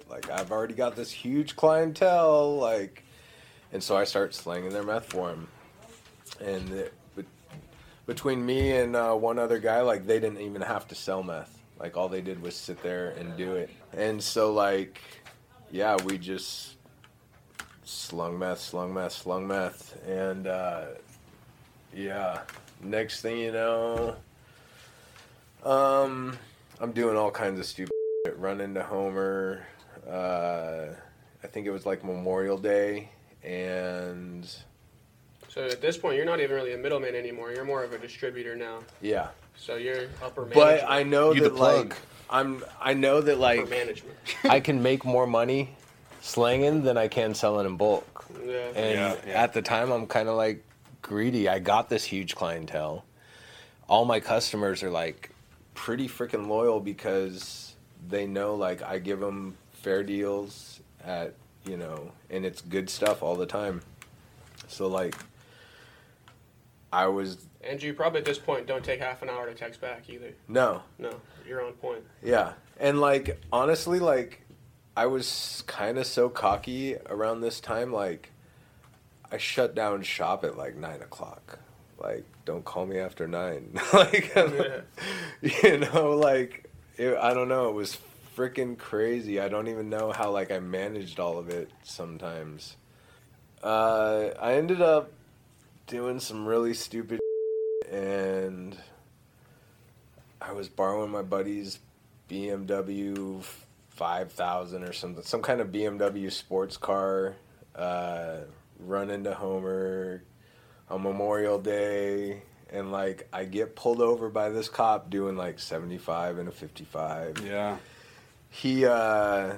Like I've already got this huge clientele. Like, and so I start slanging their meth for them. And it, between me and uh, one other guy, like they didn't even have to sell meth. Like all they did was sit there and do it. And so like, yeah, we just slung meth, slung meth, slung meth, and uh, yeah. Next thing you know, um, I'm doing all kinds of stupid shit. Run into Homer. Uh, I think it was like Memorial Day, and So at this point, you're not even really a middleman anymore. You're more of a distributor now. yeah. So you're upper management. But I know You the that plug. like I'm. I know that upper like management. I can make more money slanging than I can selling in bulk. Yeah. And Yeah, yeah. at the time, I'm kind of like greedy. I got this huge clientele. All my customers are like pretty freaking loyal because they know like I give them fair deals at, you know, and it's good stuff all the time. So like I was And you probably at this point don't take half an hour to text back either. no, No, you're on point. Yeah. And like honestly like I was kind of so cocky around this time like I shut down shop at like nine o'clock. Like don't call me after nine. like Yeah. you know like it, I don't know it was freaking crazy. I don't even know how like I managed all of it sometimes. Uh, I ended up doing some really stupid and I was borrowing my buddy's BMW 5000 or something, some kind of BMW sports car, uh, run into Homer on Memorial Day, and like I get pulled over by this cop doing like 75 and a 55 Yeah. he uh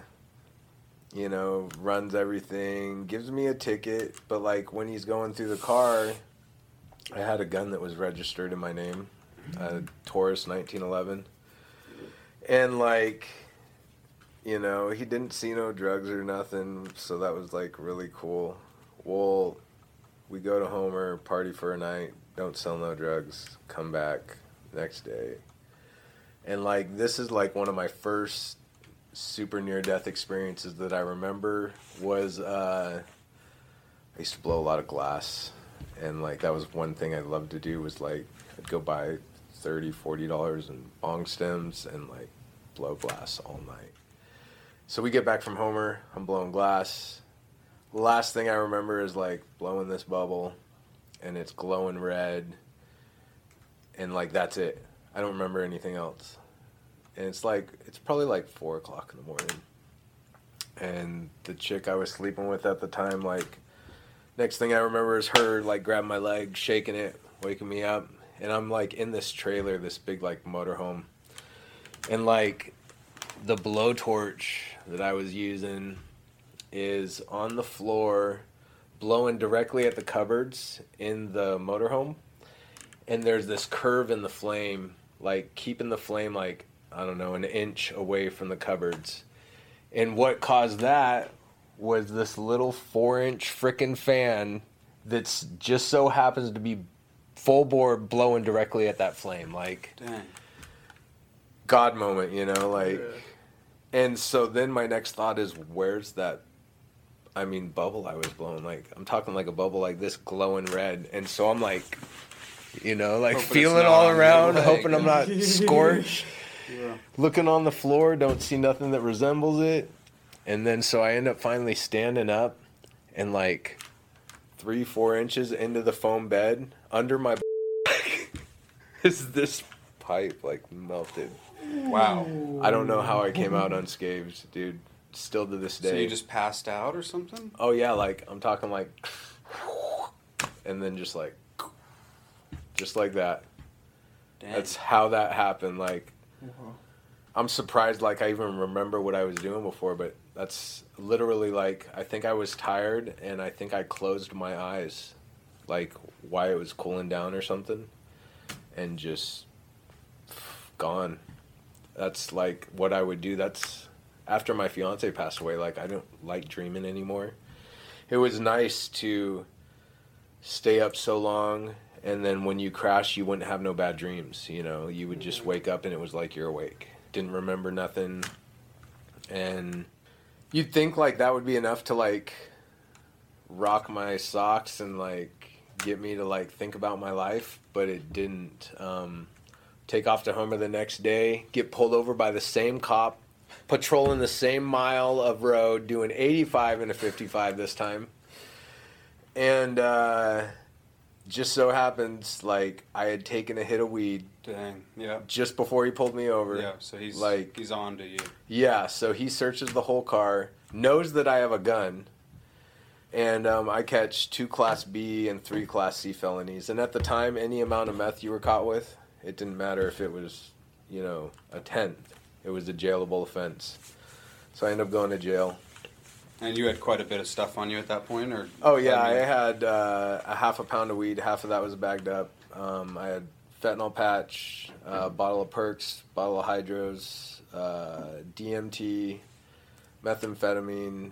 you know runs everything gives me a ticket but like when he's going through the car i had a gun that was registered in my name a taurus 1911 and like you know he didn't see no drugs or nothing so that was like really cool. Well we go to homer party for a night don't sell no drugs come back next day. And like this is like one of my first super near death experiences that I remember was uh, I used to blow a lot of glass, and like that was one thing I loved to do was like I'd go buy 30 40 dollars in bong stems and like blow glass all night. So we get back from Homer, I'm blowing glass. Last thing I remember is like blowing this bubble, and it's glowing red, and like that's it. I don't remember anything else and it's like it's probably like four o'clock in the morning. And the chick I was sleeping with at the time, like, next thing I remember is her like grabbing my leg, shaking it, waking me up, and I'm like in this trailer, this big like motorhome, and like the blowtorch that I was using is on the floor, blowing directly at the cupboards in the motorhome, and there's this curve in the flame, like keeping the flame like I don't know an inch away from the cupboards, and what caused that was this little four inch frickin' fan that's just so happens to be full bore blowing directly at that flame like Dang. god moment you know like Yeah. and so then my next thought is where's that i mean bubble i was blowing like i'm talking like a bubble like this glowing red and so i'm like you know like Hoping feeling all around hoping i'm not scorched Yeah. looking on the floor, don't see nothing that resembles it. And then so I end up finally standing up and like three, four inches into the foam bed under my is this pipe like melted. Wow. I don't know how I came out unscathed, dude. Still to this day. So you just passed out or something? Oh yeah, like I'm talking like and then just like just like that. Dang. That's how that happened. Like, I'm surprised. Like, I even remember what I was doing before, but that's literally like I think I was tired and I think I closed my eyes, like why it was cooling down or something, and just gone. That's like what I would do. That's after my fiance passed away. Like, I don't like dreaming anymore. It was nice to stay up so long and then when you crash you wouldn't have no bad dreams you know? You would just wake up and it was like you're awake. Didn't remember nothing. And you'd think like that would be enough to like rock my socks and like get me to like think about my life but it didn't. Um, take off to homer the next day get pulled over by the same cop patrolling the same mile of road doing 85 and a 55 this time. And uh, just so happens like I had taken a hit of weed Dang. Yeah. just before he pulled me over. Yeah. So he's Like- he's on to you. Yeah, so he searches the whole car, knows that I have a gun, and um, I catch two Class B and three Class C felonies. And at the time, any amount of meth you were caught with, it didn't matter if it was, you know, a tenth. It was a jailable offense. So I end up going to jail. And you had quite a bit of stuff on you at that point, or? Oh yeah, I, had uh, a half a pound of weed. Half of that was bagged up. Um, I had fentanyl patch, a bottle of Perks, bottle of Hydros, uh, DMT, methamphetamine,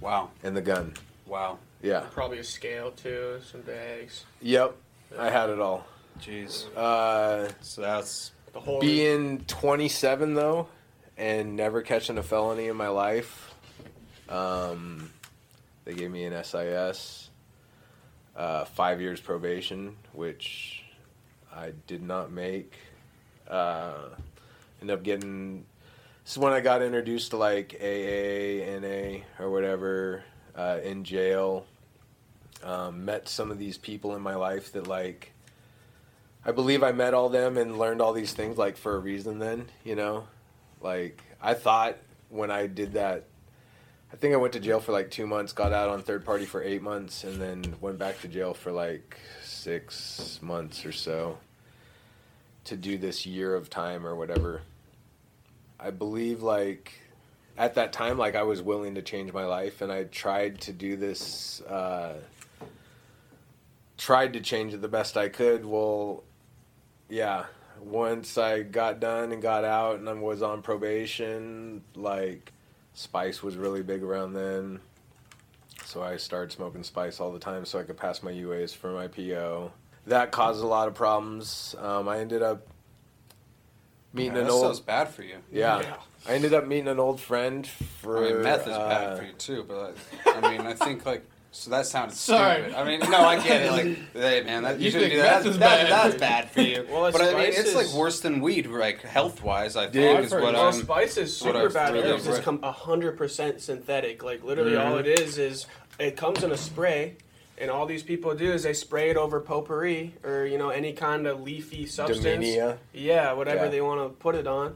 Wow. and the gun. Wow. Yeah. Probably a scale too, some bags. Yep. I had it all. Jeez. Uh, So that's The whole being 27 though, and never catching a felony in my life. Um, they gave me an SIS, uh, five years probation, which I did not make. Uh, ended up getting. This is when I got introduced to like AA, NA, or whatever uh, in jail. Um, met some of these people in my life that like. I believe I met all them and learned all these things like for a reason. Then you know, like I thought when I did that. I think I went to jail for like two months, got out on third party for eight months, and then went back to jail for like six months or so to do this year of time or whatever. I believe like at that time like I was willing to change my life and I tried to do this uh tried to change it the best I could. Well, yeah, once I got done and got out and I was on probation, like spice was really big around then. So I started smoking spice all the time so I could pass my UAs for my PO. That caused a lot of problems. Um, I ended up meeting Yeah, an that old sounds bad for you. yeah. Yeah. I ended up meeting an old friend for I mean, meth is uh, bad for you too, but like, I mean, I think like so that sounded Sorry. stupid. I mean, no, I get it. Like, hey man, that, you, You shouldn't think do that. meth That's, is that- bad. that's bad for you. Well, but I mean, it's like is- worse than weed, like health wise. I Dude, think I've is heard what Well, I'm. spice is what super I've bad really because it's read. come hundred percent synthetic. Like literally, mm-hmm. all it is is it comes in a spray, and all these people do is they spray it over potpourri or you know any kind of leafy substance. Damiana. Yeah, whatever Yeah. they want to put it on,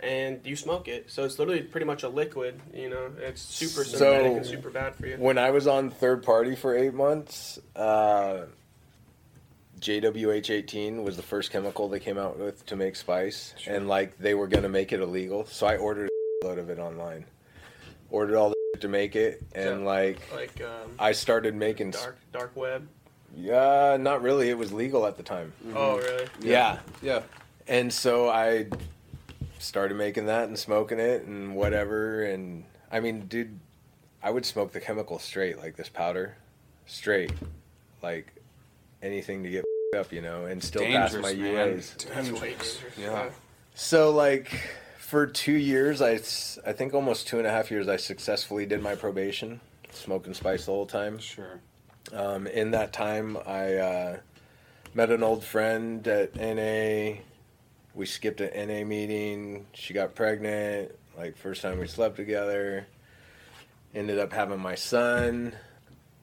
and you smoke it. So it's literally pretty much a liquid. You know, it's super So- synthetic and super bad for you. When I was on third party for eight months, uh, JWH18 was the first chemical they came out with to make spice, Sure. and like they were gonna make it illegal, so I ordered a load of it online. Ordered all the to make it, and So- like Like um, I started making. s- dark dark web. Yeah, not really. It was legal at the time. Oh really? Yeah. Yeah. And so I started making that and smoking it and whatever. And I mean, dude, I would smoke the chemical straight, like this powder, straight, like anything to get up, you know, and still pass my Dangerous, man. UAs. Dangerous. Yeah. So like for two years, I I think almost two and a half years, I successfully did my probation, smoking spice the whole time. Sure. Um, in that time, I uh, met an old friend at NA. We skipped an NA meeting. She got pregnant. Like first time we slept together. Ended up having my son.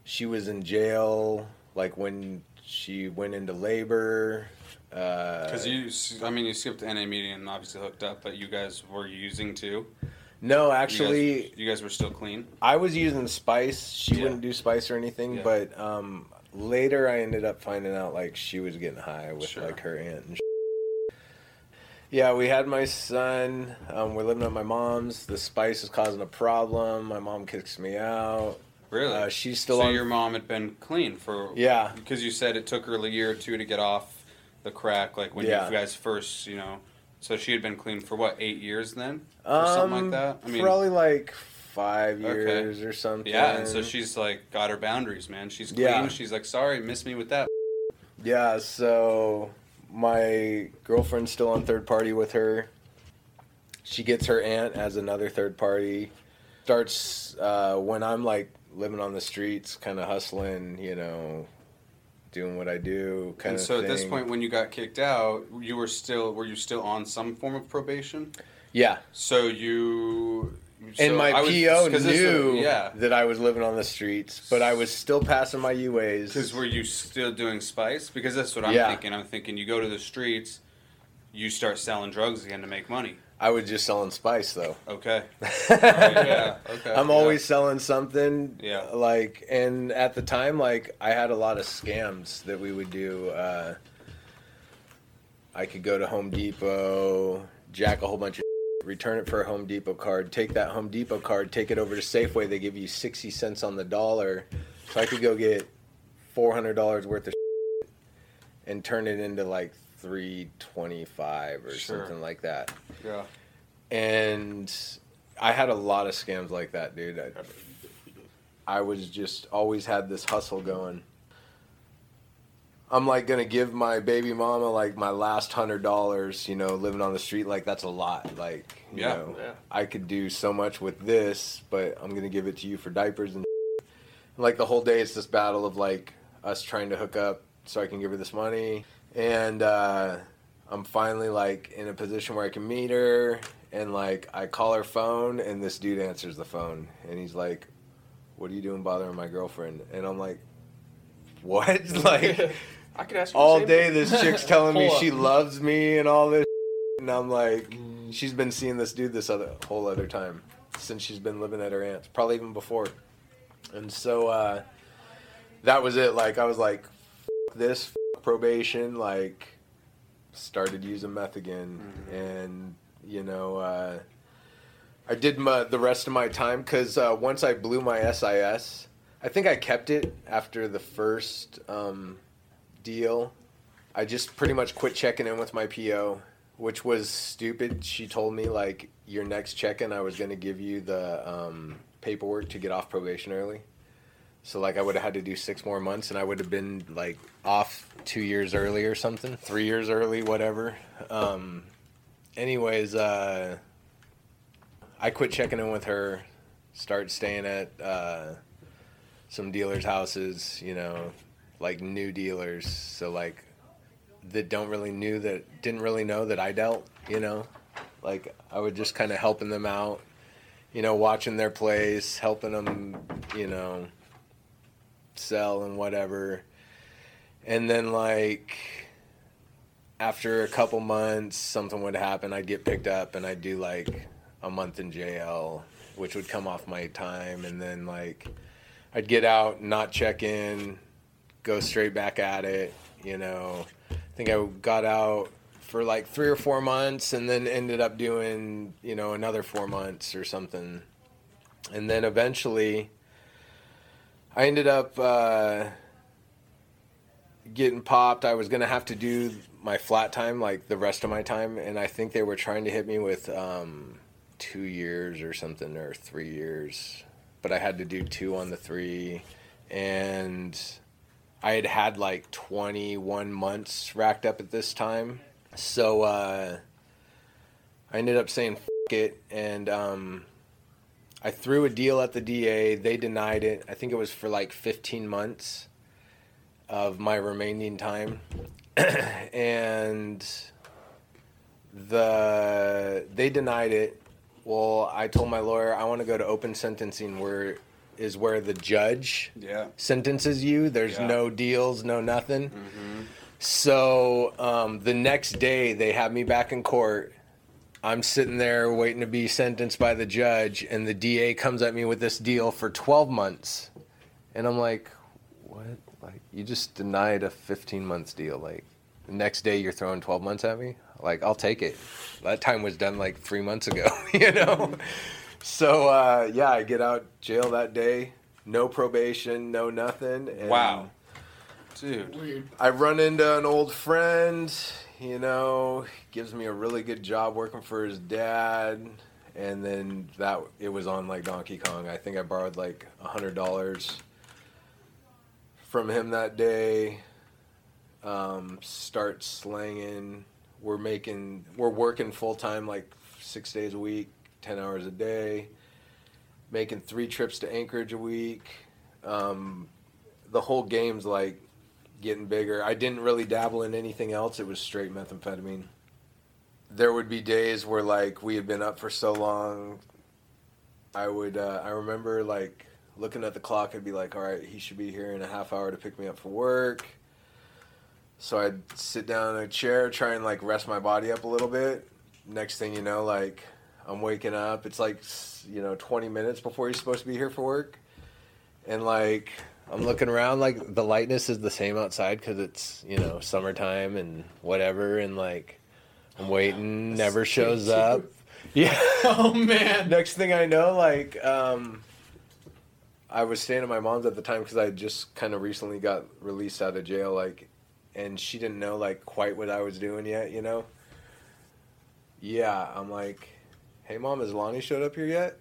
She was in jail. Like when she went into labor. Because Uh, you, I mean, you skipped the NA meeting and obviously hooked up, but you guys were using too. no, You actually, guys, you guys were still clean. I was using spice. She Yeah. wouldn't do spice or anything, Yeah. but um, later I ended up finding out like she was getting high with Sure. like her aunt and. Yeah, we had my son. Um, we're living at my mom's. The spice is causing a problem. My mom kicks me out. Really? Uh, she's still so on. your mom had been clean for Yeah. because you said it took her a year or two to get off the crack. Like when Yeah. you guys first, you know, so she had been clean for what eight years then, or something Um, like that. I mean, probably like five Okay. years or something. yeah. And so she's like got her boundaries, man. She's clean. Yeah. She's like, sorry, miss me with that. Yeah, so my girlfriend's still on third party with her. She gets her aunt as another third party. Starts uh, when I'm like living on the streets, kind of hustling, you know, doing what I do, kind and so at this point, when you got kicked out, you were still were you still on some form of probation? yeah, So you. So and my was- PO knew yeah. that I was living on the streets, but I was still passing my UAs. Because were you still doing spice? Because that's what I'm Yeah. thinking. I'm thinking you go to the streets, you start selling drugs again to make money. I was just selling spice though. Okay. Right, yeah. Okay. I'm yeah. always selling something. Yeah. Like, and at the time, like, I had a lot of scams that we would do. Uh, I could go to Home Depot, jack a whole bunch of, return it for a Home Depot card, take that Home Depot card, take it over to Safeway. They give you sixty cents on the dollar, so I could go get four hundred dollars worth of, and turn it into like three twenty five or Sure. something like that Yeah. and I had a lot of scams like that, dude. I, I was just always had this hustle going. I'm like gonna give my baby mama like my last hundred dollars, you know, living on the street. Like that's a lot. Like, you Yeah. know, Yeah. I could do so much with this, but I'm gonna give it to you for diapers and like the whole day. It's this battle of like us trying to hook up so I can give her this money, and uh, I'm finally like in a position where I can meet her, and like I call her phone, and this dude answers the phone, and he's like, "What are you doing bothering my girlfriend?" And I'm like, "What?" like I could ask you all day this chick's telling me she loves me and all this and i'm like she's been seeing this dude this other whole other time since she's been living at her aunt's probably even before. And so uh that was it. Like i was like F- this f- probation like started using meth again. And you know uh i did my, the rest of my time because uh, once i blew my SIS i think i kept it after the first um deal. I just pretty much quit checking in with my PO, which was stupid. She told me like your next check-in, I was going to give you the um, paperwork to get off probation early. So like I would have had to do six more months, and I would have been like off two years early or something, three years early, whatever. Um, anyways, uh, I quit checking in with her, start staying at uh, some dealers' houses, you know, like new dealers, so like that don't really knew that didn't really know that I dealt, you know. Like I would just kind of helping them out, you know, watching their place, helping them, you know, sell and whatever. And then like after a couple months, something would happen. I'd get picked up and I'd do like a month in jail, which would come off my time. And then like I'd get out, not check in, go straight back at it. You know, I think I got out for like three or four months and then ended up doing, you know, another four months or something. And then eventually I ended up uh, getting popped. I was going to have to do my flat time like the rest of my time. And I think they were trying to hit me with um, two years or something or three years. But I had to do two on the three. And I had had like 21 months racked up at this time. So uh, I ended up saying F- it and um, I threw a deal at the DA. They denied it. I think it was for like 15 months of my remaining time. and the they denied it. Well, I told my lawyer I want to go to open sentencing where is where the judge Yeah. sentences you. There's Yeah. no deals, no nothing. So um, the next day, they have me back in court. I'm sitting there waiting to be sentenced by the judge, and the DA comes at me with this deal for 12 months. And I'm like, what? Like, you just denied a 15 months deal. Like, the next day, you're throwing 12 months at me? Like, I'll take it. That time was done like three months ago, you know? So, uh, yeah, I get out jail that day. No probation, no nothing. And Wow. Dude. Weird. I run into an old friend, you know, gives me a really good job working for his dad. And then that it was on like Donkey Kong. I think I borrowed like a hundred dollars from him that day. Um, start slanging. We're making, we're working full time, like six days a week, ten hours a day. Making three trips to Anchorage a week. Um, the whole game's like getting bigger. I didn't really dabble in anything else. It was straight methamphetamine. There would be days where like we had been up for so long. I would uh, I remember like looking at the clock. I'd be like, all right, he should be here in a half hour to pick me up for work. So I'd sit down in a chair, try and like rest my body up a little bit. Next thing you know, like I'm waking up. It's like you know 20 minutes before you're supposed to be here for work, and like I'm looking around, like the lightness is the same outside because it's you know summertime and whatever, and like I'm waiting, never shows up. Yeah. Oh man. Next thing I know, like um, I was staying at my mom's at the time because I just kind of recently got released out of jail, like, and she didn't know like quite what I was doing yet, you know. Yeah, I'm like, hey mom, has Lonnie showed up here yet?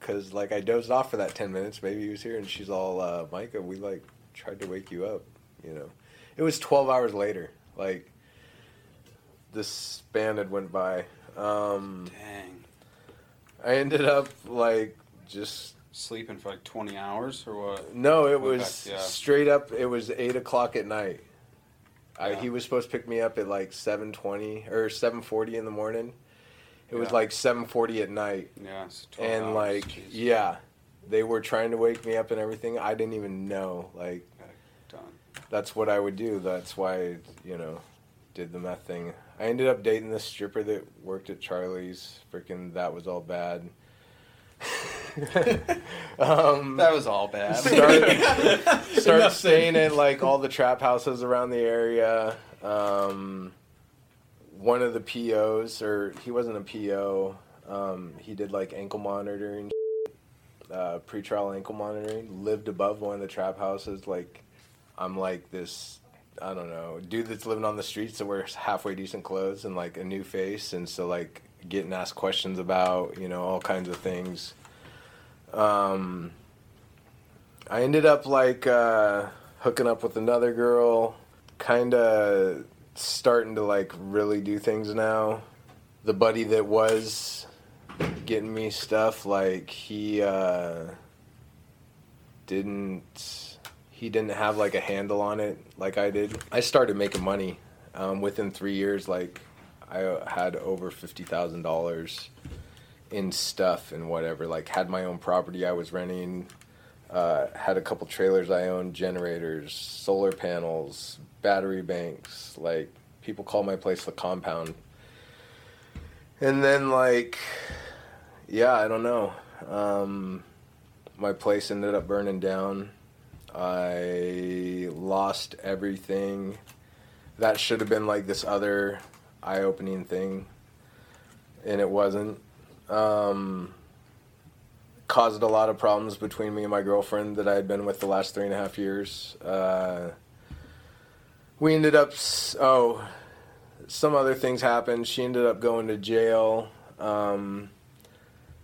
Cause like I dozed off for that ten minutes. Maybe he was here, and she's all, uh, Micah, we like tried to wake you up, you know. It was twelve hours later. Like this span had went by. Um, Dang. I ended up like just Sleeping for like 20 hours or what? no, it Went was back, yeah. straight up. It was eight o'clock at night. I, he was supposed to pick me up at like seven twenty or seven forty in the morning. It was like seven forty at night, Yeah. It's 12 and hours. like Jeez. yeah, they were trying to wake me up and everything. I didn't even know. Like Done. that's what I would do. That's why I, you know, did the meth thing. I ended up dating this stripper that worked at Charlie's. Freaking, that was all bad. um, That was all bad. start start staying at like all the trap houses around the area. Um, one of the POs, or he wasn't a PO. Um, he did like ankle monitoring, uh, pretrial ankle monitoring. Lived above one of the trap houses. Like, I'm like this. I don't know, dude that's living on the streets that wears halfway decent clothes and like a new face, and so like getting asked questions about you know all kinds of things. Um, I ended up like uh, hooking up with another girl, kind of starting to like really do things now. The buddy that was getting me stuff, like he uh, didn't he didn't have like a handle on it like I did. I started making money um, within three years. Like I had over fifty thousand dollars in stuff and whatever. Like had my own property I was renting. Uh, had a couple trailers I owned, generators, solar panels, battery banks, like people call my place the compound. And then like, yeah, I don't know. Um, my place ended up burning down. I lost everything. That should have been like this other eye-opening thing, and it wasn't. Um, caused a lot of problems between me and my girlfriend that I had been with the last three and a half years. Uh, we ended up, oh, some other things happened. She ended up going to jail um,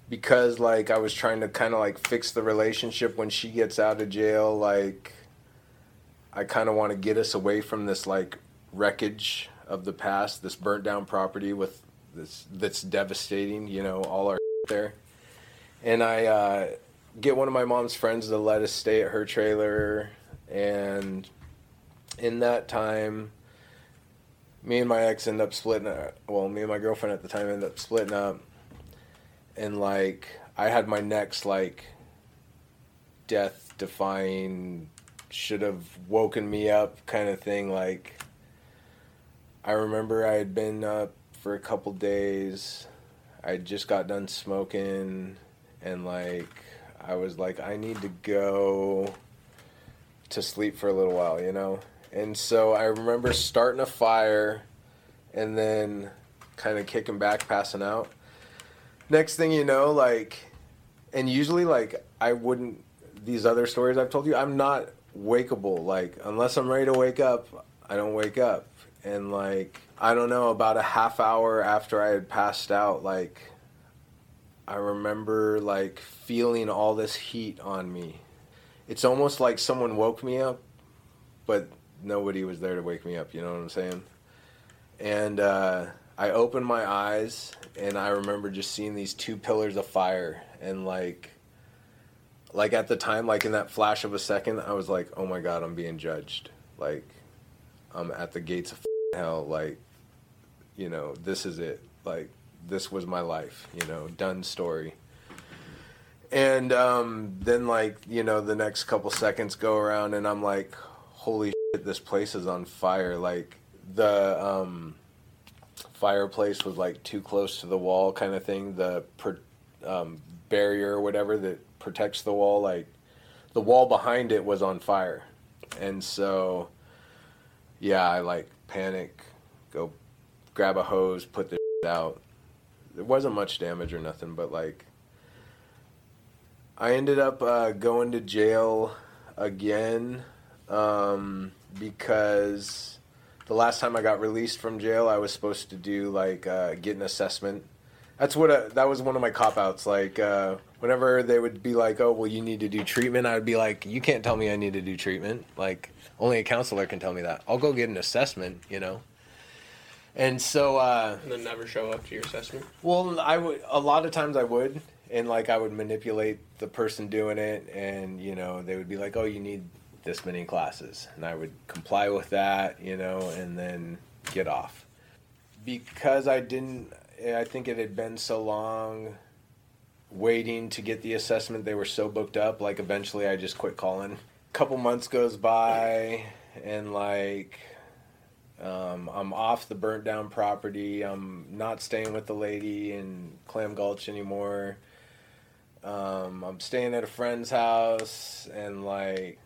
because, like, I was trying to kind of like fix the relationship when she gets out of jail. Like, I kind of want to get us away from this like wreckage of the past, this burnt down property with this that's devastating. You know, all our there and I uh, get one of my mom's friends to let us stay at her trailer. And in that time, me and my ex end up splitting. Up. Well, me and my girlfriend at the time end up splitting up. And like, I had my next like death defying, should have woken me up kind of thing. Like, I remember I had been up for a couple days. I just got done smoking and like I was like I need to go to sleep for a little while, you know. And so I remember starting a fire and then kind of kicking back, passing out. Next thing you know, like and usually like I wouldn't these other stories I've told you, I'm not wakeable. Like unless I'm ready to wake up, I don't wake up. And like I don't know, about a half hour after I had passed out, like I remember like feeling all this heat on me. It's almost like someone woke me up, but nobody was there to wake me up. You know what I'm saying? And uh, I opened my eyes, and I remember just seeing these two pillars of fire, and like, like at the time, like in that flash of a second, I was like, "Oh my God, I'm being judged." Like, I'm at the gates of hell. Like, you know, this is it. Like, this was my life, you know, done story. And um, then, like, you know, the next couple seconds go around, and I'm like, holy shit, this place is on fire. Like, the um, fireplace was like too close to the wall, kind of thing. The per, um, barrier or whatever that protects the wall, like, the wall behind it was on fire. And so, yeah, I like panic, go grab a hose, put the out, there wasn't much damage or nothing, but like I ended up uh, going to jail again um, because the last time I got released from jail, I was supposed to do like uh, get an assessment. That's what uh, that was one of my cop outs. Like uh, whenever they would be like, "Oh, well, you need to do treatment," I'd be like, "You can't tell me I need to do treatment. Like only a counselor can tell me that. I'll go get an assessment." You know. And so, uh, and then never show up to your assessment. Well, I would a lot of times I would, and like I would manipulate the person doing it, and you know they would be like, "Oh, you need this many classes," and I would comply with that, you know, and then get off because I didn't. I think it had been so long waiting to get the assessment. They were so booked up. Like eventually, I just quit calling. A couple months goes by, and like um, I'm off the burnt down property. I'm not staying with the lady in Clam Gulch anymore. Um, I'm staying at a friend's house and like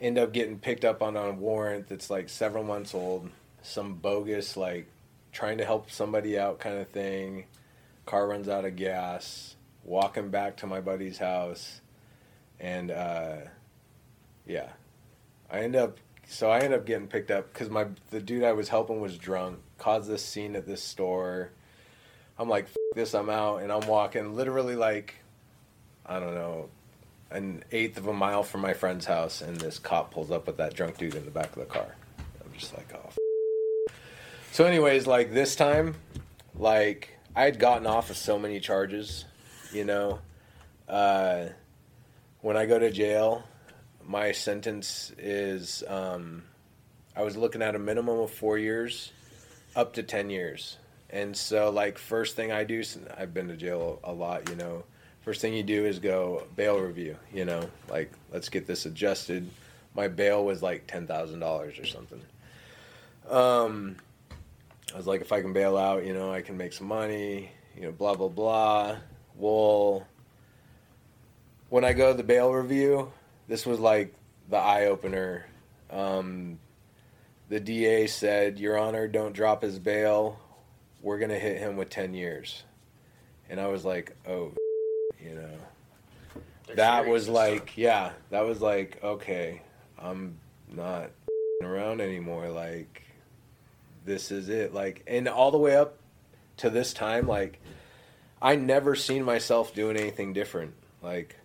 end up getting picked up on a warrant that's like several months old. Some bogus like trying to help somebody out kind of thing. Car runs out of gas. Walking back to my buddy's house, and uh, yeah, I end up so I end up getting picked up because my the dude I was helping was drunk, caused this scene at this store. I'm like, this, I'm out, and I'm walking literally like, I don't know, an eighth of a mile from my friend's house, and this cop pulls up with that drunk dude in the back of the car. I'm just like, oh. So, anyways, like this time, like I had gotten off of so many charges, you know. Uh, when I go to jail, my sentence is um, I was looking at a minimum of four years up to 10 years. And so, like, first thing I do, I've been to jail a lot, you know. First thing you do is go bail review, you know, like, let's get this adjusted. My bail was like $10,000 or something. Um, I was like, if I can bail out, you know, I can make some money, you know, blah, blah, blah. Well, when I go to the bail review, this was like the eye opener. Um, the DA said, Your Honor, don't drop his bail. We're going to hit him with 10 years. And I was like, oh, you know. They're that was like, yeah, that was like, okay, I'm not around anymore. Like, this is it. Like, and all the way up to this time, like, I never seen myself doing anything different. Like,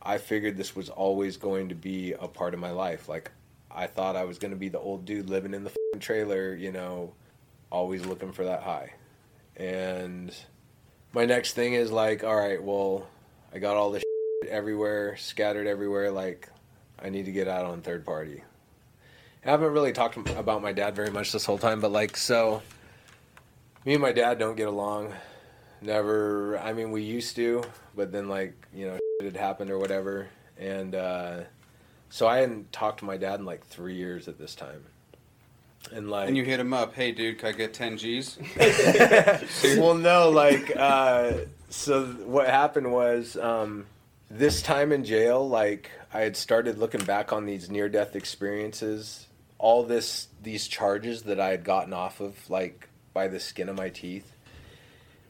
I figured this was always going to be a part of my life. Like, I thought I was going to be the old dude living in the trailer, you know, always looking for that high. And my next thing is like, all right, well, I got all this everywhere, scattered everywhere. Like, I need to get out on third party. I haven't really talked about my dad very much this whole time, but like, so me and my dad don't get along. Never, I mean, we used to, but then like, you know, it had happened or whatever. And, uh, so I hadn't talked to my dad in like three years at this time. And like, And you hit him up, hey dude, can I get 10 G's? well, no, like, uh, so what happened was, um, this time in jail, like, I had started looking back on these near death experiences, all this, these charges that I had gotten off of, like, by the skin of my teeth.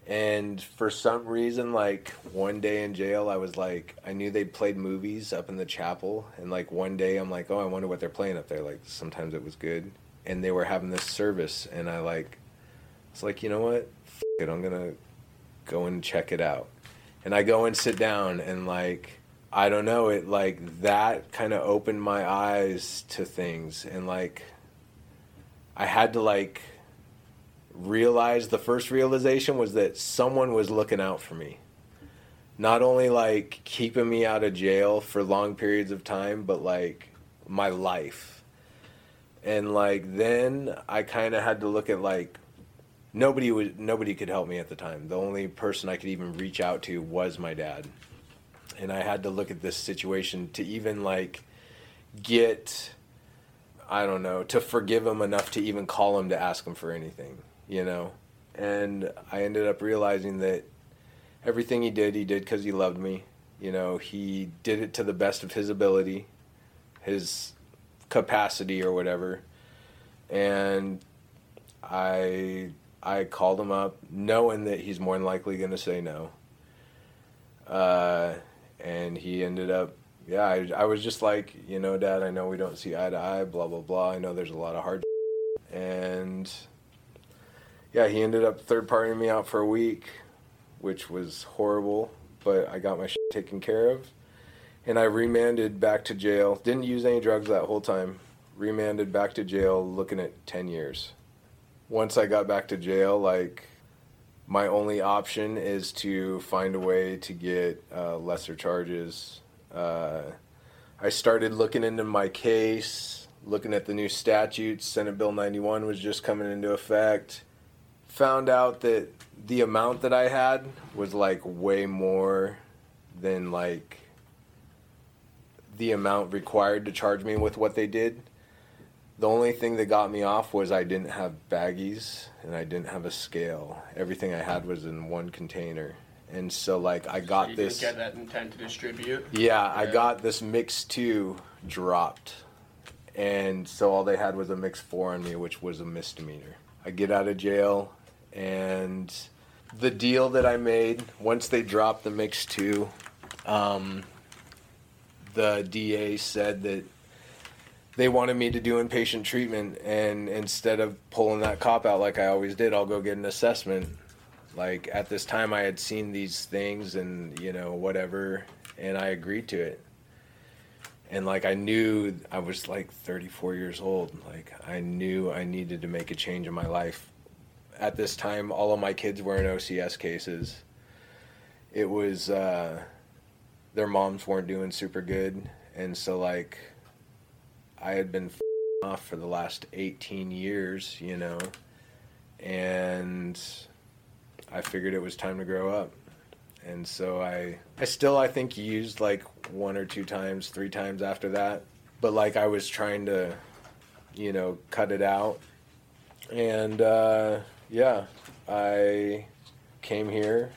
And for some reason, like, one day in jail, I was like, I knew they played movies up in the chapel. And, like, one day I'm like, oh, I wonder what they're playing up there. Like, sometimes it was good. And they were having this service. And I, like, it's like, you know what? F- it, I'm gonna go and check it out. And I go and sit down and like I don't know, it like that kind of opened my eyes to things and like I had to like realize the first realization was that someone was looking out for me. Not only like keeping me out of jail for long periods of time, but like my life. And like then I kind of had to look at like nobody would nobody could help me at the time. The only person I could even reach out to was my dad. And I had to look at this situation to even like get I don't know, to forgive him enough to even call him to ask him for anything, you know. And I ended up realizing that everything he did, he did cuz he loved me. You know, he did it to the best of his ability, his capacity or whatever. And I I called him up knowing that he's more than likely going to say no. Uh, and he ended up, yeah, I, I was just like, you know, Dad, I know we don't see eye to eye, blah, blah, blah. I know there's a lot of hard. And yeah, he ended up third partying me out for a week, which was horrible, but I got my shit taken care of. And I remanded back to jail. Didn't use any drugs that whole time. Remanded back to jail looking at 10 years once I got back to jail, like my only option is to find a way to get uh, lesser charges. Uh, I started looking into my case, looking at the new statutes. Senate Bill 91 was just coming into effect. Found out that the amount that I had was like way more than like the amount required to charge me with what they did. The only thing that got me off was I didn't have baggies and I didn't have a scale. Everything I had was in one container. And so like I got so you this get that intent to distribute. Yeah, I got this MICS 2 dropped. And so all they had was a MICS 4 on me which was a misdemeanor. I get out of jail and the deal that I made once they dropped the MICS 2 um, the DA said that they wanted me to do inpatient treatment and instead of pulling that cop out like I always did, I'll go get an assessment. Like at this time I had seen these things and you know whatever and I agreed to it. And like I knew I was like 34 years old. Like I knew I needed to make a change in my life. At this time all of my kids were in OCS cases. It was uh their moms weren't doing super good and so like I had been off for the last 18 years, you know, and I figured it was time to grow up. And so I, I still, I think, used like one or two times, three times after that. But like I was trying to, you know, cut it out. And uh, yeah, I came here,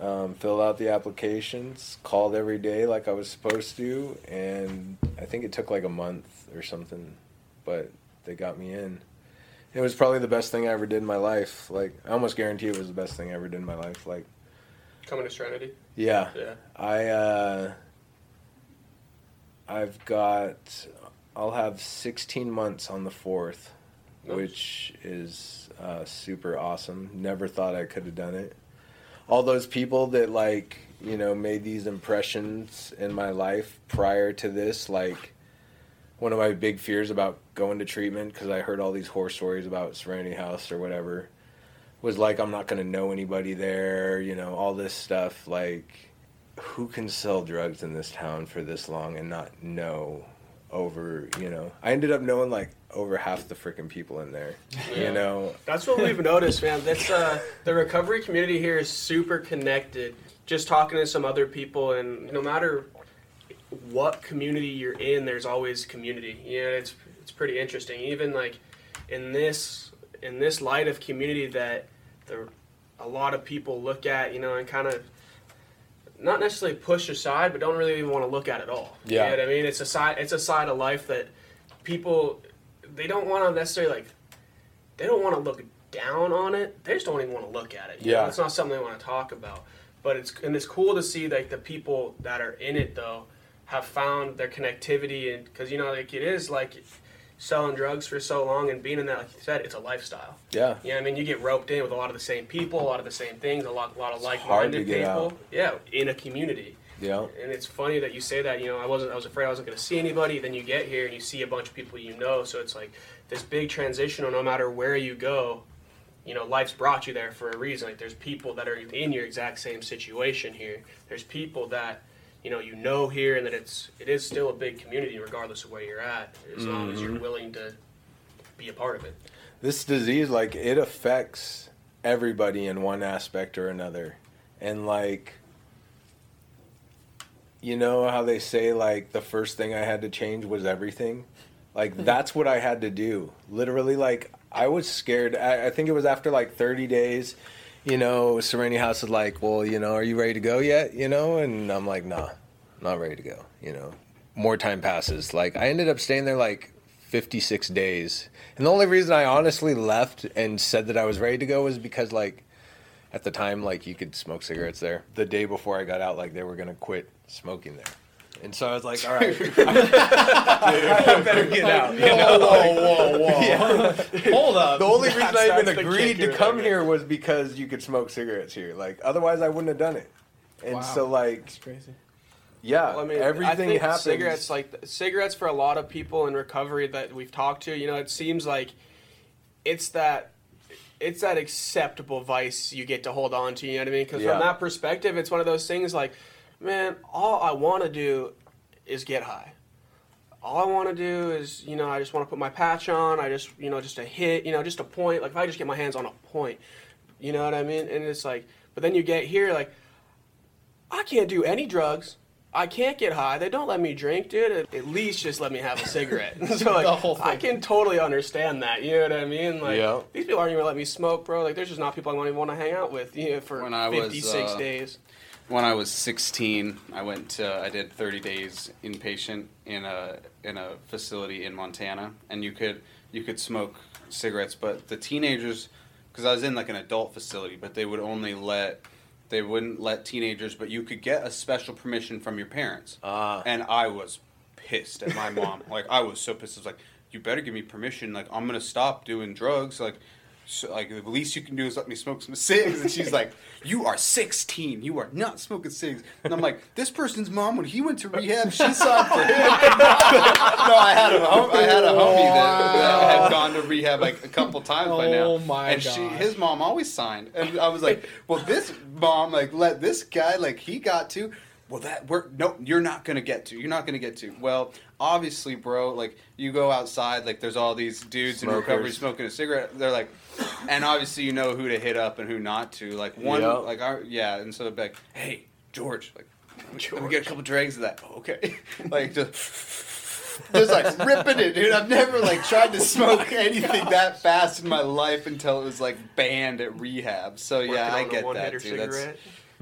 um, filled out the applications, called every day like I was supposed to, and I think it took like a month or something, but they got me in. It was probably the best thing I ever did in my life. Like I almost guarantee it was the best thing I ever did in my life. Like Coming to Serenity. yeah, Yeah. I uh, I've got I'll have 16 months on the fourth. Which is uh, super awesome. Never thought I could have done it. All those people that like you know made these impressions in my life prior to this, like one of my big fears about going to treatment because I heard all these horror stories about Serenity House or whatever was like I'm not gonna know anybody there, you know, all this stuff. Like, who can sell drugs in this town for this long and not know over, you know? I ended up knowing like over half the freaking people in there, Yeah. you know. That's what we've noticed, man. That's uh, the recovery community here is super connected. Just talking to some other people, and no matter what community you're in, there's always community. You know, it's it's pretty interesting. Even like in this in this light of community that the a lot of people look at, you know, and kind of not necessarily push aside, but don't really even want to look at at all. Yeah. You know what I mean? It's a side it's a side of life that people they don't want to necessarily like they don't want to look down on it. They just don't even want to look at it. Know, Yeah. it's not something they want to talk about. But it's and it's cool to see like the people that are in it though have found their connectivity and because you know like it is like selling drugs for so long and being in that like you said it's a lifestyle. Yeah. Yeah, I mean you get roped in with a lot of the same people, a lot of the same things, a lot a lot of like-minded people. out. Yeah, in a community. Yeah. And it's funny that you say that. You know, I wasn't. I was afraid I wasn't going to see anybody. Then you get here and you see a bunch of people you know. So it's like this big transition. No matter where you go, you know, life's brought you there for a reason. Like there's people that are in your exact same situation here. There's people that you know you know here, and that it's it is still a big community regardless of where you're at, as long as you're mm-hmm. willing to be a part of it. This disease, like, it affects everybody in one aspect or another. And, like, you know how they say, like, the first thing I had to change was everything? Like, mm-hmm. that's what I had to do. Literally, like, I was scared. I, I think it was after, like, 30 days. You know, Serenity House is like, well, you know, are you ready to go yet? You know, and I'm like, nah, not ready to go. You know, more time passes. Like, I ended up staying there like 56 days. And the only reason I honestly left and said that I was ready to go was because, like, at the time, like, you could smoke cigarettes there. The day before I got out, like, they were to quit smoking there. And so I was like, all right, I better get out. You know? whoa, whoa, whoa! Yeah. Hold up. The only reason That's- I even agreed to come there. here was because you could smoke cigarettes here. Like, otherwise, I wouldn't have done it. And Wow. so, like, That's crazy. yeah, Well, I mean, everything I think happens. Cigarettes, like cigarettes, for a lot of people in recovery that we've talked to, you know, it seems like it's that it's that acceptable vice you get to hold on to. You know what I mean? Because Yeah. from that perspective, it's one of those things like, man, all I want to do is get high. All I want to do is, you know, I just want to put my patch on. I just, you know, just a hit, you know, just a point. Like if I just get my hands on a point, you know what I mean? And it's like, but then you get here, like, I can't do any drugs. I can't get high. They don't let me drink, dude. At- At least just let me have a cigarette. so like, The whole I can totally understand that. You know what I mean? Like Yeah. these people aren't even let me smoke, bro. Like there's just not people I don't even want to hang out with. You know, for When I was, 56 uh, days. When I was 16, I went to, I did 30 days inpatient in a in a facility in Montana, and you could you could smoke cigarettes, but the teenagers, because I was in like an adult facility, but they would only let they wouldn't let teenagers, but you could get a special permission from your parents. Ah. and I was pissed at my mom. like I was so pissed. I was like, "You better give me permission. Like I'm gonna stop doing drugs. Like, so, like the least you can do is let me smoke some cigs." And she's like, "You are 16. You are not smoking cigs." And I'm like, "This person's mom, when he went to rehab, she signed for him." no, I had a hom- I had a homie that, that had gone to rehab like a couple times by now. Oh my and she, his mom always signed, and I was like, "Well, this mom like let this guy like he got to." Well, that we're no, you're not gonna get to. You're not gonna get to. Well, obviously, bro. Like you go outside, like there's all these dudes in recovery smoking a cigarette. They're like, and obviously you know who to hit up and who not to. Like one, Yeah. like our yeah. And so like, hey, George, like, let me get a couple drags of that. Oh, okay, like just just like ripping it, dude. I've never like tried to smoke anything that fast in my life until it was like banned at rehab. So yeah, I get that, dude. That's,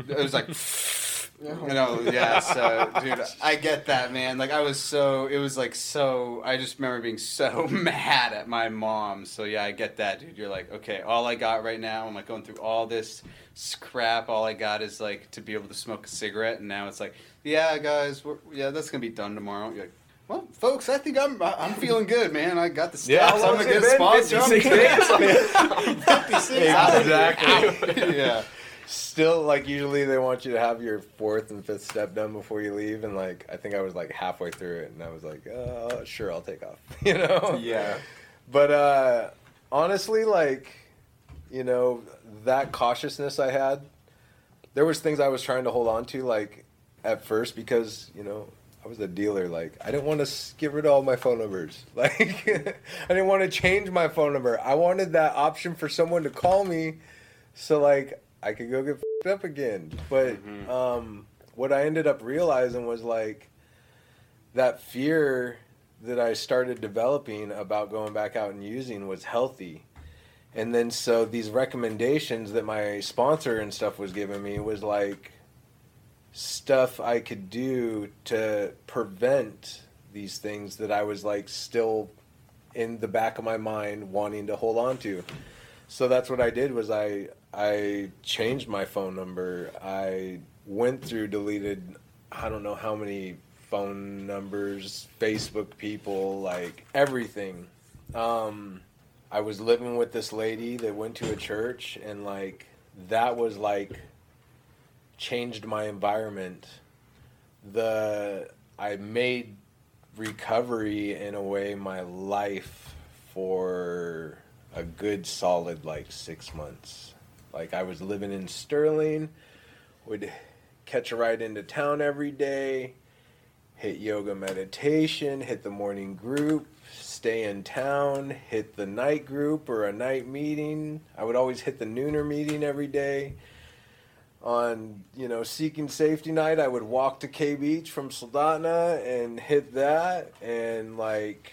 it was like, you know, yeah. So, dude, I get that, man. Like, I was so, it was like so. I just remember being so mad at my mom. So yeah, I get that, dude. You're like, okay, all I got right now, I'm like going through all this scrap. All I got is like to be able to smoke a cigarette, and now it's like, yeah, guys, we're, yeah, that's gonna be done tomorrow. You're like. Well, folks, I think I'm I'm feeling good, man. I got the steps. Yeah, I'm a good been? sponsor. 56 good. days? 56 Exactly. yeah. Still, like usually they want you to have your fourth and fifth step done before you leave, and like I think I was like halfway through it, and I was like, uh, sure, I'll take off, you know? Yeah. But uh, honestly, like, you know, that cautiousness I had, there was things I was trying to hold on to, like at first, because you know I was a dealer. Like I didn't want to get rid of all my phone numbers. Like I didn't want to change my phone number. I wanted that option for someone to call me, so like I could go get up again. But Mhm. um, what I ended up realizing was like that fear that I started developing about going back out and using was healthy. And then so these recommendations that my sponsor and stuff was giving me was like stuff I could do to prevent these things that I was like still in the back of my mind wanting to hold on to. So that's what I did was I I changed my phone number. I went through deleted I don't know how many phone numbers, Facebook people, like everything. Um I was living with this lady that went to a church and like that was like changed my environment. The I made recovery in a way my life for a good solid like 6 months. Like I was living in Sterling, would catch a ride into town every day, hit yoga meditation, hit the morning group, stay in town, hit the night group or a night meeting. I would always hit the nooner meeting every day. On you know seeking safety night, I would walk to K Beach from Soldotna and hit that, and like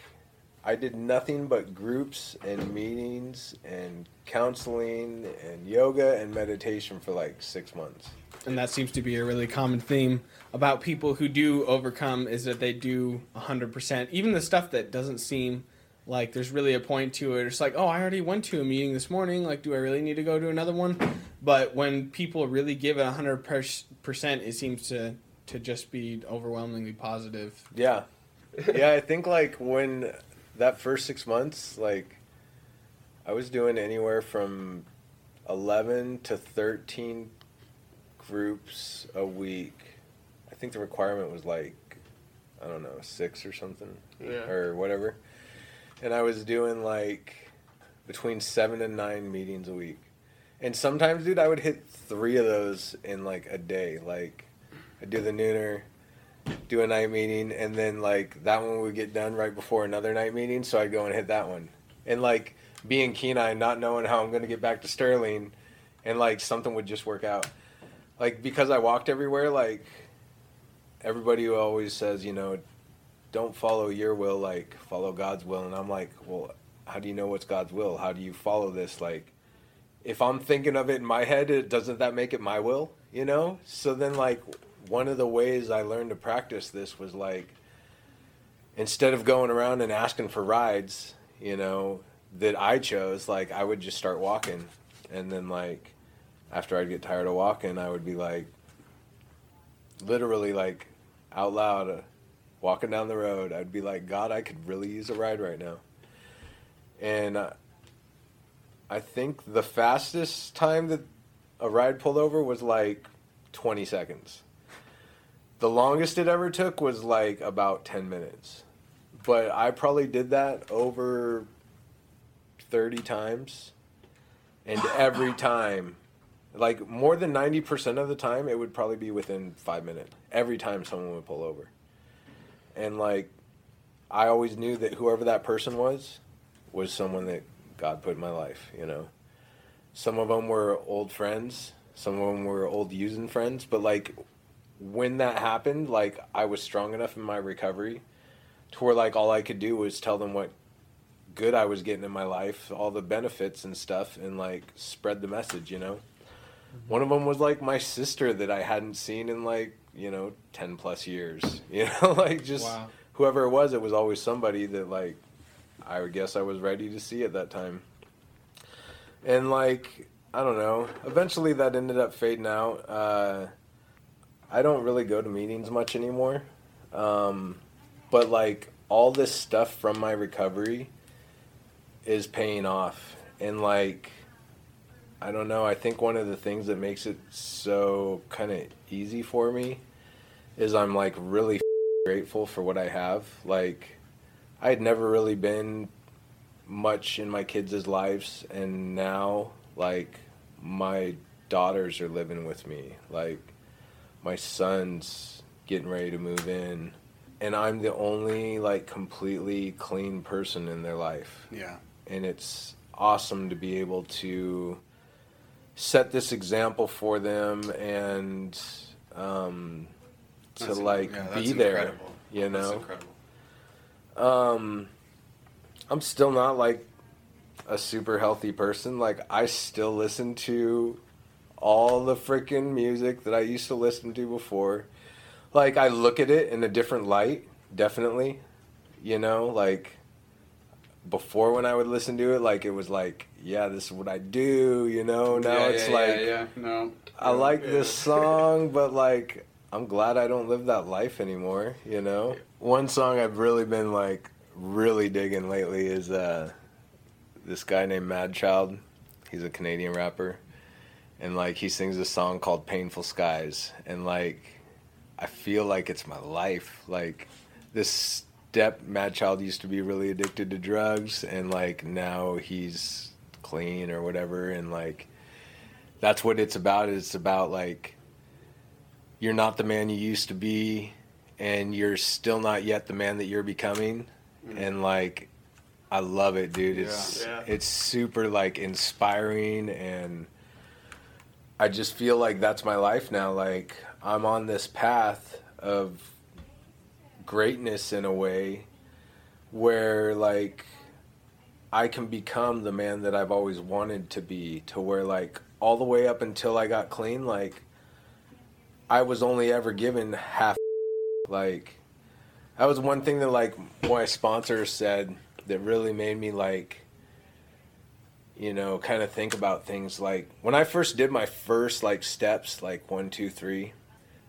I did nothing but groups and meetings and counseling and yoga and meditation for like six months. and that seems to be a really common theme about people who do overcome is that they do 100% even the stuff that doesn't seem like there's really a point to it. It's like oh i already went to a meeting this morning. Like do i really need to go to another one? But when people really give it 100% it seems to to just be overwhelmingly positive. Yeah. yeah, I think like when that first six months, like I was doing anywhere from 11 to 13 groups a week. I think the requirement was like, I don't know, six or something Yeah. or whatever. And I was doing like between seven and nine meetings a week. And sometimes, dude, I would hit three of those in like a day. Like, I'd do the nooner, do a night meeting, and then like that one would get done right before another night meeting, so I'd go and hit that one. And like being Kenai, not knowing how I'm gonna get back to Sterling, and like something would just work out. Like because I walked everywhere, like everybody who always says, you know, don't follow your will, like follow God's will, and I'm like, well, how do you know what's God's will? How do you follow this? Like, if I'm thinking of it in my head, it, doesn't that make it my will? You know? So then, like, one of the ways I learned to practice this was like, instead of going around and asking for rides, you know, that I chose, like, I would just start walking. And then, like, after I'd get tired of walking, I would be like, literally, like, out loud, uh, walking down the road, I'd be like, God, I could really use a ride right now. And uh, I think the fastest time that a ride pulled over was like 20 seconds. The longest it ever took was like about 10 minutes. But I probably did that over 30 times. And every time, like more than 90% of the time, it would probably be within five minutes. Every time someone would pull over. And like, I always knew that whoever that person was, was someone that God put in my life, you know. Some of them were old friends, some of them were old using friends, but like when that happened, like I was strong enough in my recovery to where like all I could do was tell them what good I was getting in my life, all the benefits and stuff, and like spread the message, you know. One of them was like my sister that I hadn't seen in like you know ten plus years, you know, like just Wow. whoever it was, it was always somebody that like I would guess I was ready to see at that time. And like I don't know, eventually that ended up fading out. Uh, I don't really go to meetings much anymore, um, but like all this stuff from my recovery is paying off, and like I don't know. I think one of the things that makes it so kind of easy for me is I'm like really grateful for what I have. Like, I had never really been much in my kids' lives, and now, like, my daughters are living with me. Like, my son's getting ready to move in, and I'm the only, like, completely clean person in their life Yeah. and it's awesome to be able to set this example for them and um, to That's like yeah, be that's there incredible. you That's know incredible. um, i'm still not like a super healthy person like i still listen to all the freaking music that i used to listen to before like i look at it in a different light definitely you know like before when I would listen to it, like it was like, yeah, this is what I do, you know. Now yeah, it's yeah, like, yeah, yeah. no. I like this song, but like, I'm glad I don't live that life anymore, you know. One song I've really been like really digging lately is uh, this guy named Madchild. He's a Canadian rapper, and like he sings a song called "Painful Skies," and like I feel like it's my life. Like this step Madchild used to be really addicted to drugs, and like now he's clean or whatever, and like that's what it's about. It's about like you're not the man you used to be, and you're still not yet the man that you're becoming, hmm. and like I love it, dude. It's Yeah. it's super like inspiring and. I just feel like that's my life now. Like I'm on this path of greatness in a way where like I can become the man that I've always wanted to be to where like all the way up until I got clean like I was only ever given half like that was one thing that like my sponsor said that really made me like you know, kind of think about things like when I first did my first like steps, like one, two, three,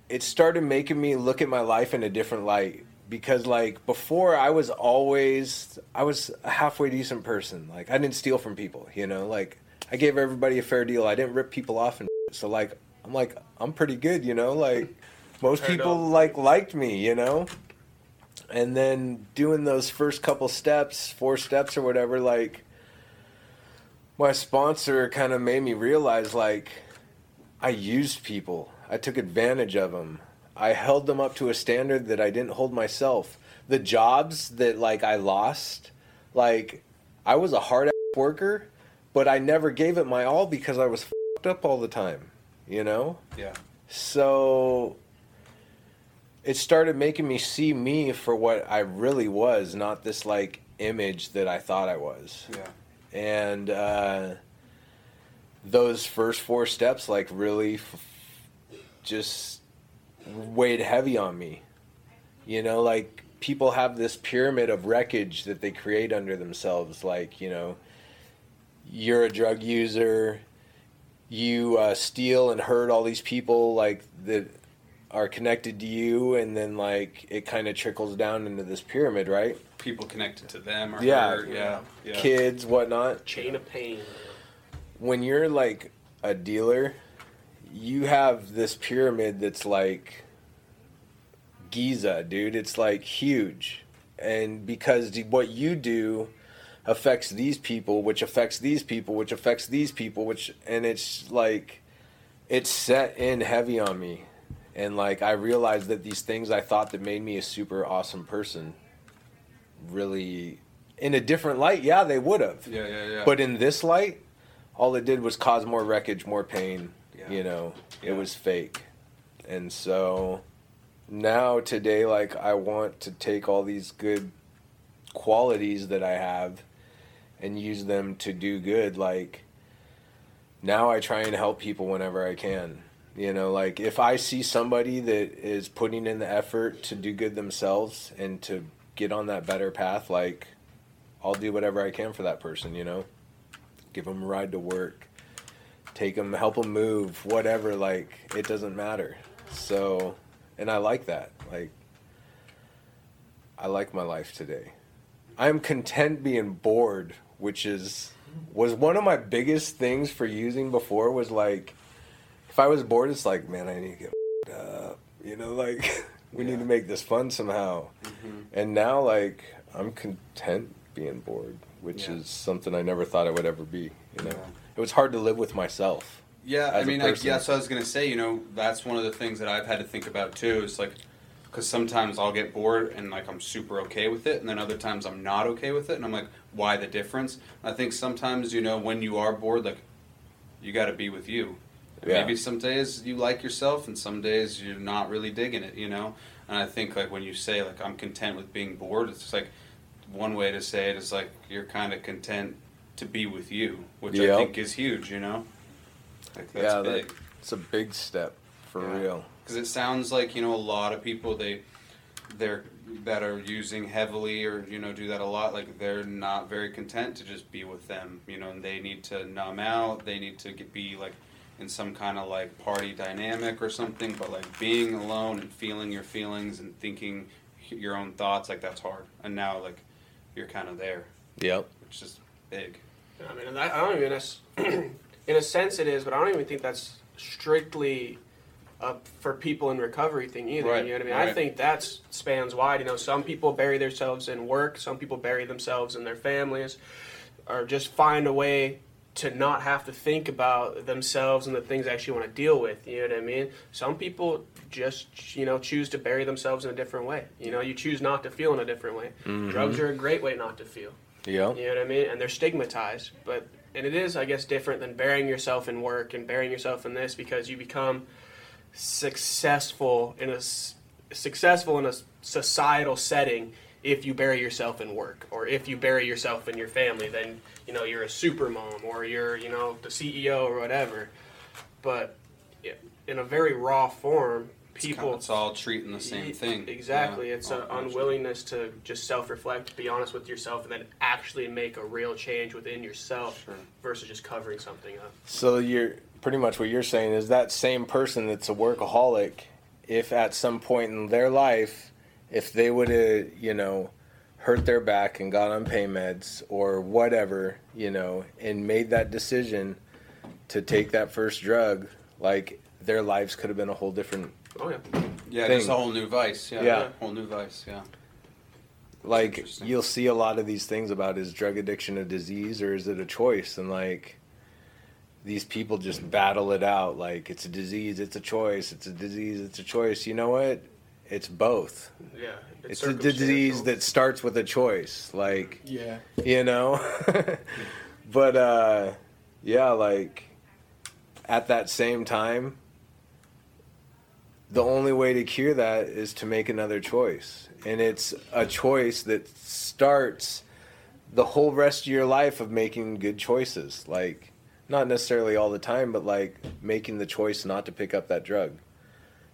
it started making me look at my life in a different light because like before I was always I was a halfway decent person. Like I didn't steal from people, you know, like I gave everybody a fair deal. I didn't rip people off and so like I'm like I'm pretty good, you know, like most Fair people enough. like liked me, you know. And then doing those first couple steps, four steps or whatever, like my sponsor kind of made me realize like I used people. I took advantage of them. I held them up to a standard that I didn't hold myself. The jobs that like I lost, like I was a hard ass worker, but I never gave it my all because I was fucked up all the time, you know? Yeah. So it started making me see me for what I really was, not this like image that I thought I was Yeah. And uh, those first four steps like really f- just weighed heavy on me. You know like people have this pyramid of wreckage that they create under themselves. Like you know you're a drug user you uh, steal and hurt all these people like that are connected to you and then like it kind of trickles down into this pyramid right People connected to them or Yeah. her. Yeah. Yeah. kids whatnot Chain of pain. when you're like a dealer, you have this pyramid that's like Giza, dude. It's like huge. And because what you do affects these people, which affects these people, which affects these people, which, and it's like, it's set in heavy on me. And like, I realized that these things I thought that made me a super awesome person really, in a different light, yeah, they would have. Yeah. Yeah. Yeah. But in this light, all it did was cause more wreckage, more pain. Yeah. You know, Yeah. it was fake. And so now, today, like, I want to take all these good qualities that I have and use them to do good. Like now I try and help people whenever I can. You know, like if I see somebody that is putting in the effort to do good themselves and to get on that better path, like I'll do whatever I can for that person, you know? Give them a ride to work, take them, help them move, whatever, like it doesn't matter. So, and I like that. Like, I like my life today. I'm content being bored, which is was one of my biggest things for using before was like if I was bored it's like, man, I need to get up. You know, like we yeah. need to make this fun somehow. Mm-hmm. And now like I'm content being bored, which yeah. is something I never thought I would ever be, you know. Yeah. It was hard to live with myself. Yeah, I mean, like, yeah, so I was gonna say, you know, that's one of the things that I've had to think about too. Is like, because sometimes I'll get bored and like I'm super okay with it, and then other times I'm not okay with it, and I'm like, why the difference? I think sometimes you know when you are bored, like, you got to be with you. Yeah. Maybe some days you like yourself, and some days you're not really digging it, you know. And I think like when you say like I'm content with being bored, it's like one way to say it is like you're kind of content to be with you, which yep. I think is huge, you know. Like that's yeah, big. It's a big step for yeah. real. Because it sounds like you know a lot of people they they're that are using heavily or you know do that a lot like they're not very content to just be with them you know and they need to numb out they need to get, be like in some kind of like party dynamic or something but like being alone and feeling your feelings and thinking your own thoughts like that's hard and now like you're kind of there yep which is big i mean i don't even in a sense it is, but I don't even think that's strictly a for people in recovery thing either. Right. You know what I mean? Right. I think that spans wide. You know, some people bury themselves in work, some people bury themselves in their families, or just find a way to not have to think about themselves and the things they actually want to deal with. You know what I mean? Some people just you know choose to bury themselves in a different way. You know, you choose not to feel in a different way. Mm-hmm. Drugs are a great way not to feel. Yeah. You know what I mean? And they're stigmatized, but and it is, I guess, different than burying yourself in work and burying yourself in this because you become successful in a successful in a societal setting if you bury yourself in work or if you bury yourself in your family then you know you're a super mom or you're you know the ceo or whatever. But in a very raw form people it's, all treating the same thing. exactly. Yeah, it's oh, an unwillingness to just self-reflect be honest with yourself and then actually make a real change within yourself sure. versus just covering something up. So you're pretty much what you're saying is that same person that's a workaholic if at some point in their life if they would have you know hurt their back and got on pain meds or whatever you know and made that decision to take that first drug like their lives could have been a whole different Oh yeah. Yeah, thing. a whole new vice. Yeah, yeah. whole new vice. Yeah. Like you'll see a lot of these things about is drug addiction a disease or is it a choice? And like these people just battle it out like it's a disease, it's a choice, it's a disease, it's a choice. You know what? It's both. Yeah. It's, it's a disease that starts with a choice. Like Yeah. You know? but uh yeah, like at that same time the only way to cure that is to make another choice. And it's a choice that starts the whole rest of your life of making good choices. Like, not necessarily all the time, but like making the choice not to pick up that drug.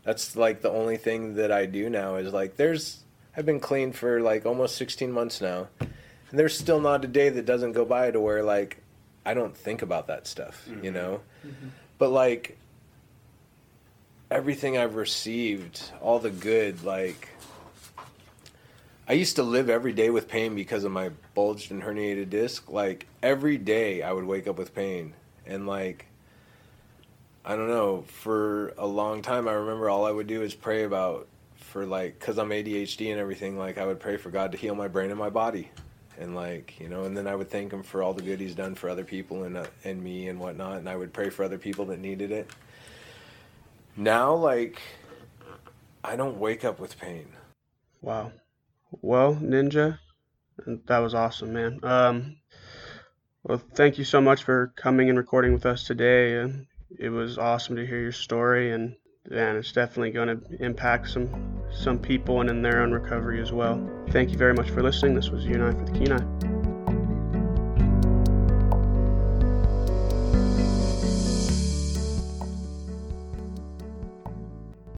That's like the only thing that I do now is like, there's, I've been clean for like almost 16 months now. And there's still not a day that doesn't go by to where like I don't think about that stuff, mm-hmm. you know? Mm-hmm. But like, everything I've received, all the good, like I used to live every day with pain because of my bulged and herniated disc. Like every day I would wake up with pain and like I don't know, for a long time I remember all I would do is pray about for like cuz I'm ADHD and everything, like I would pray for God to heal my brain and my body. And like, you know, and then I would thank him for all the good he's done for other people and uh, and me and whatnot, and I would pray for other people that needed it now like I don't wake up with pain. Wow. Well, Ninja, that was awesome, man. Um, well, thank you so much for coming and recording with us today. And it was awesome to hear your story and and it's definitely going to impact some some people and in their own recovery as well. Thank you very much for listening. This was you and I for the Kenai.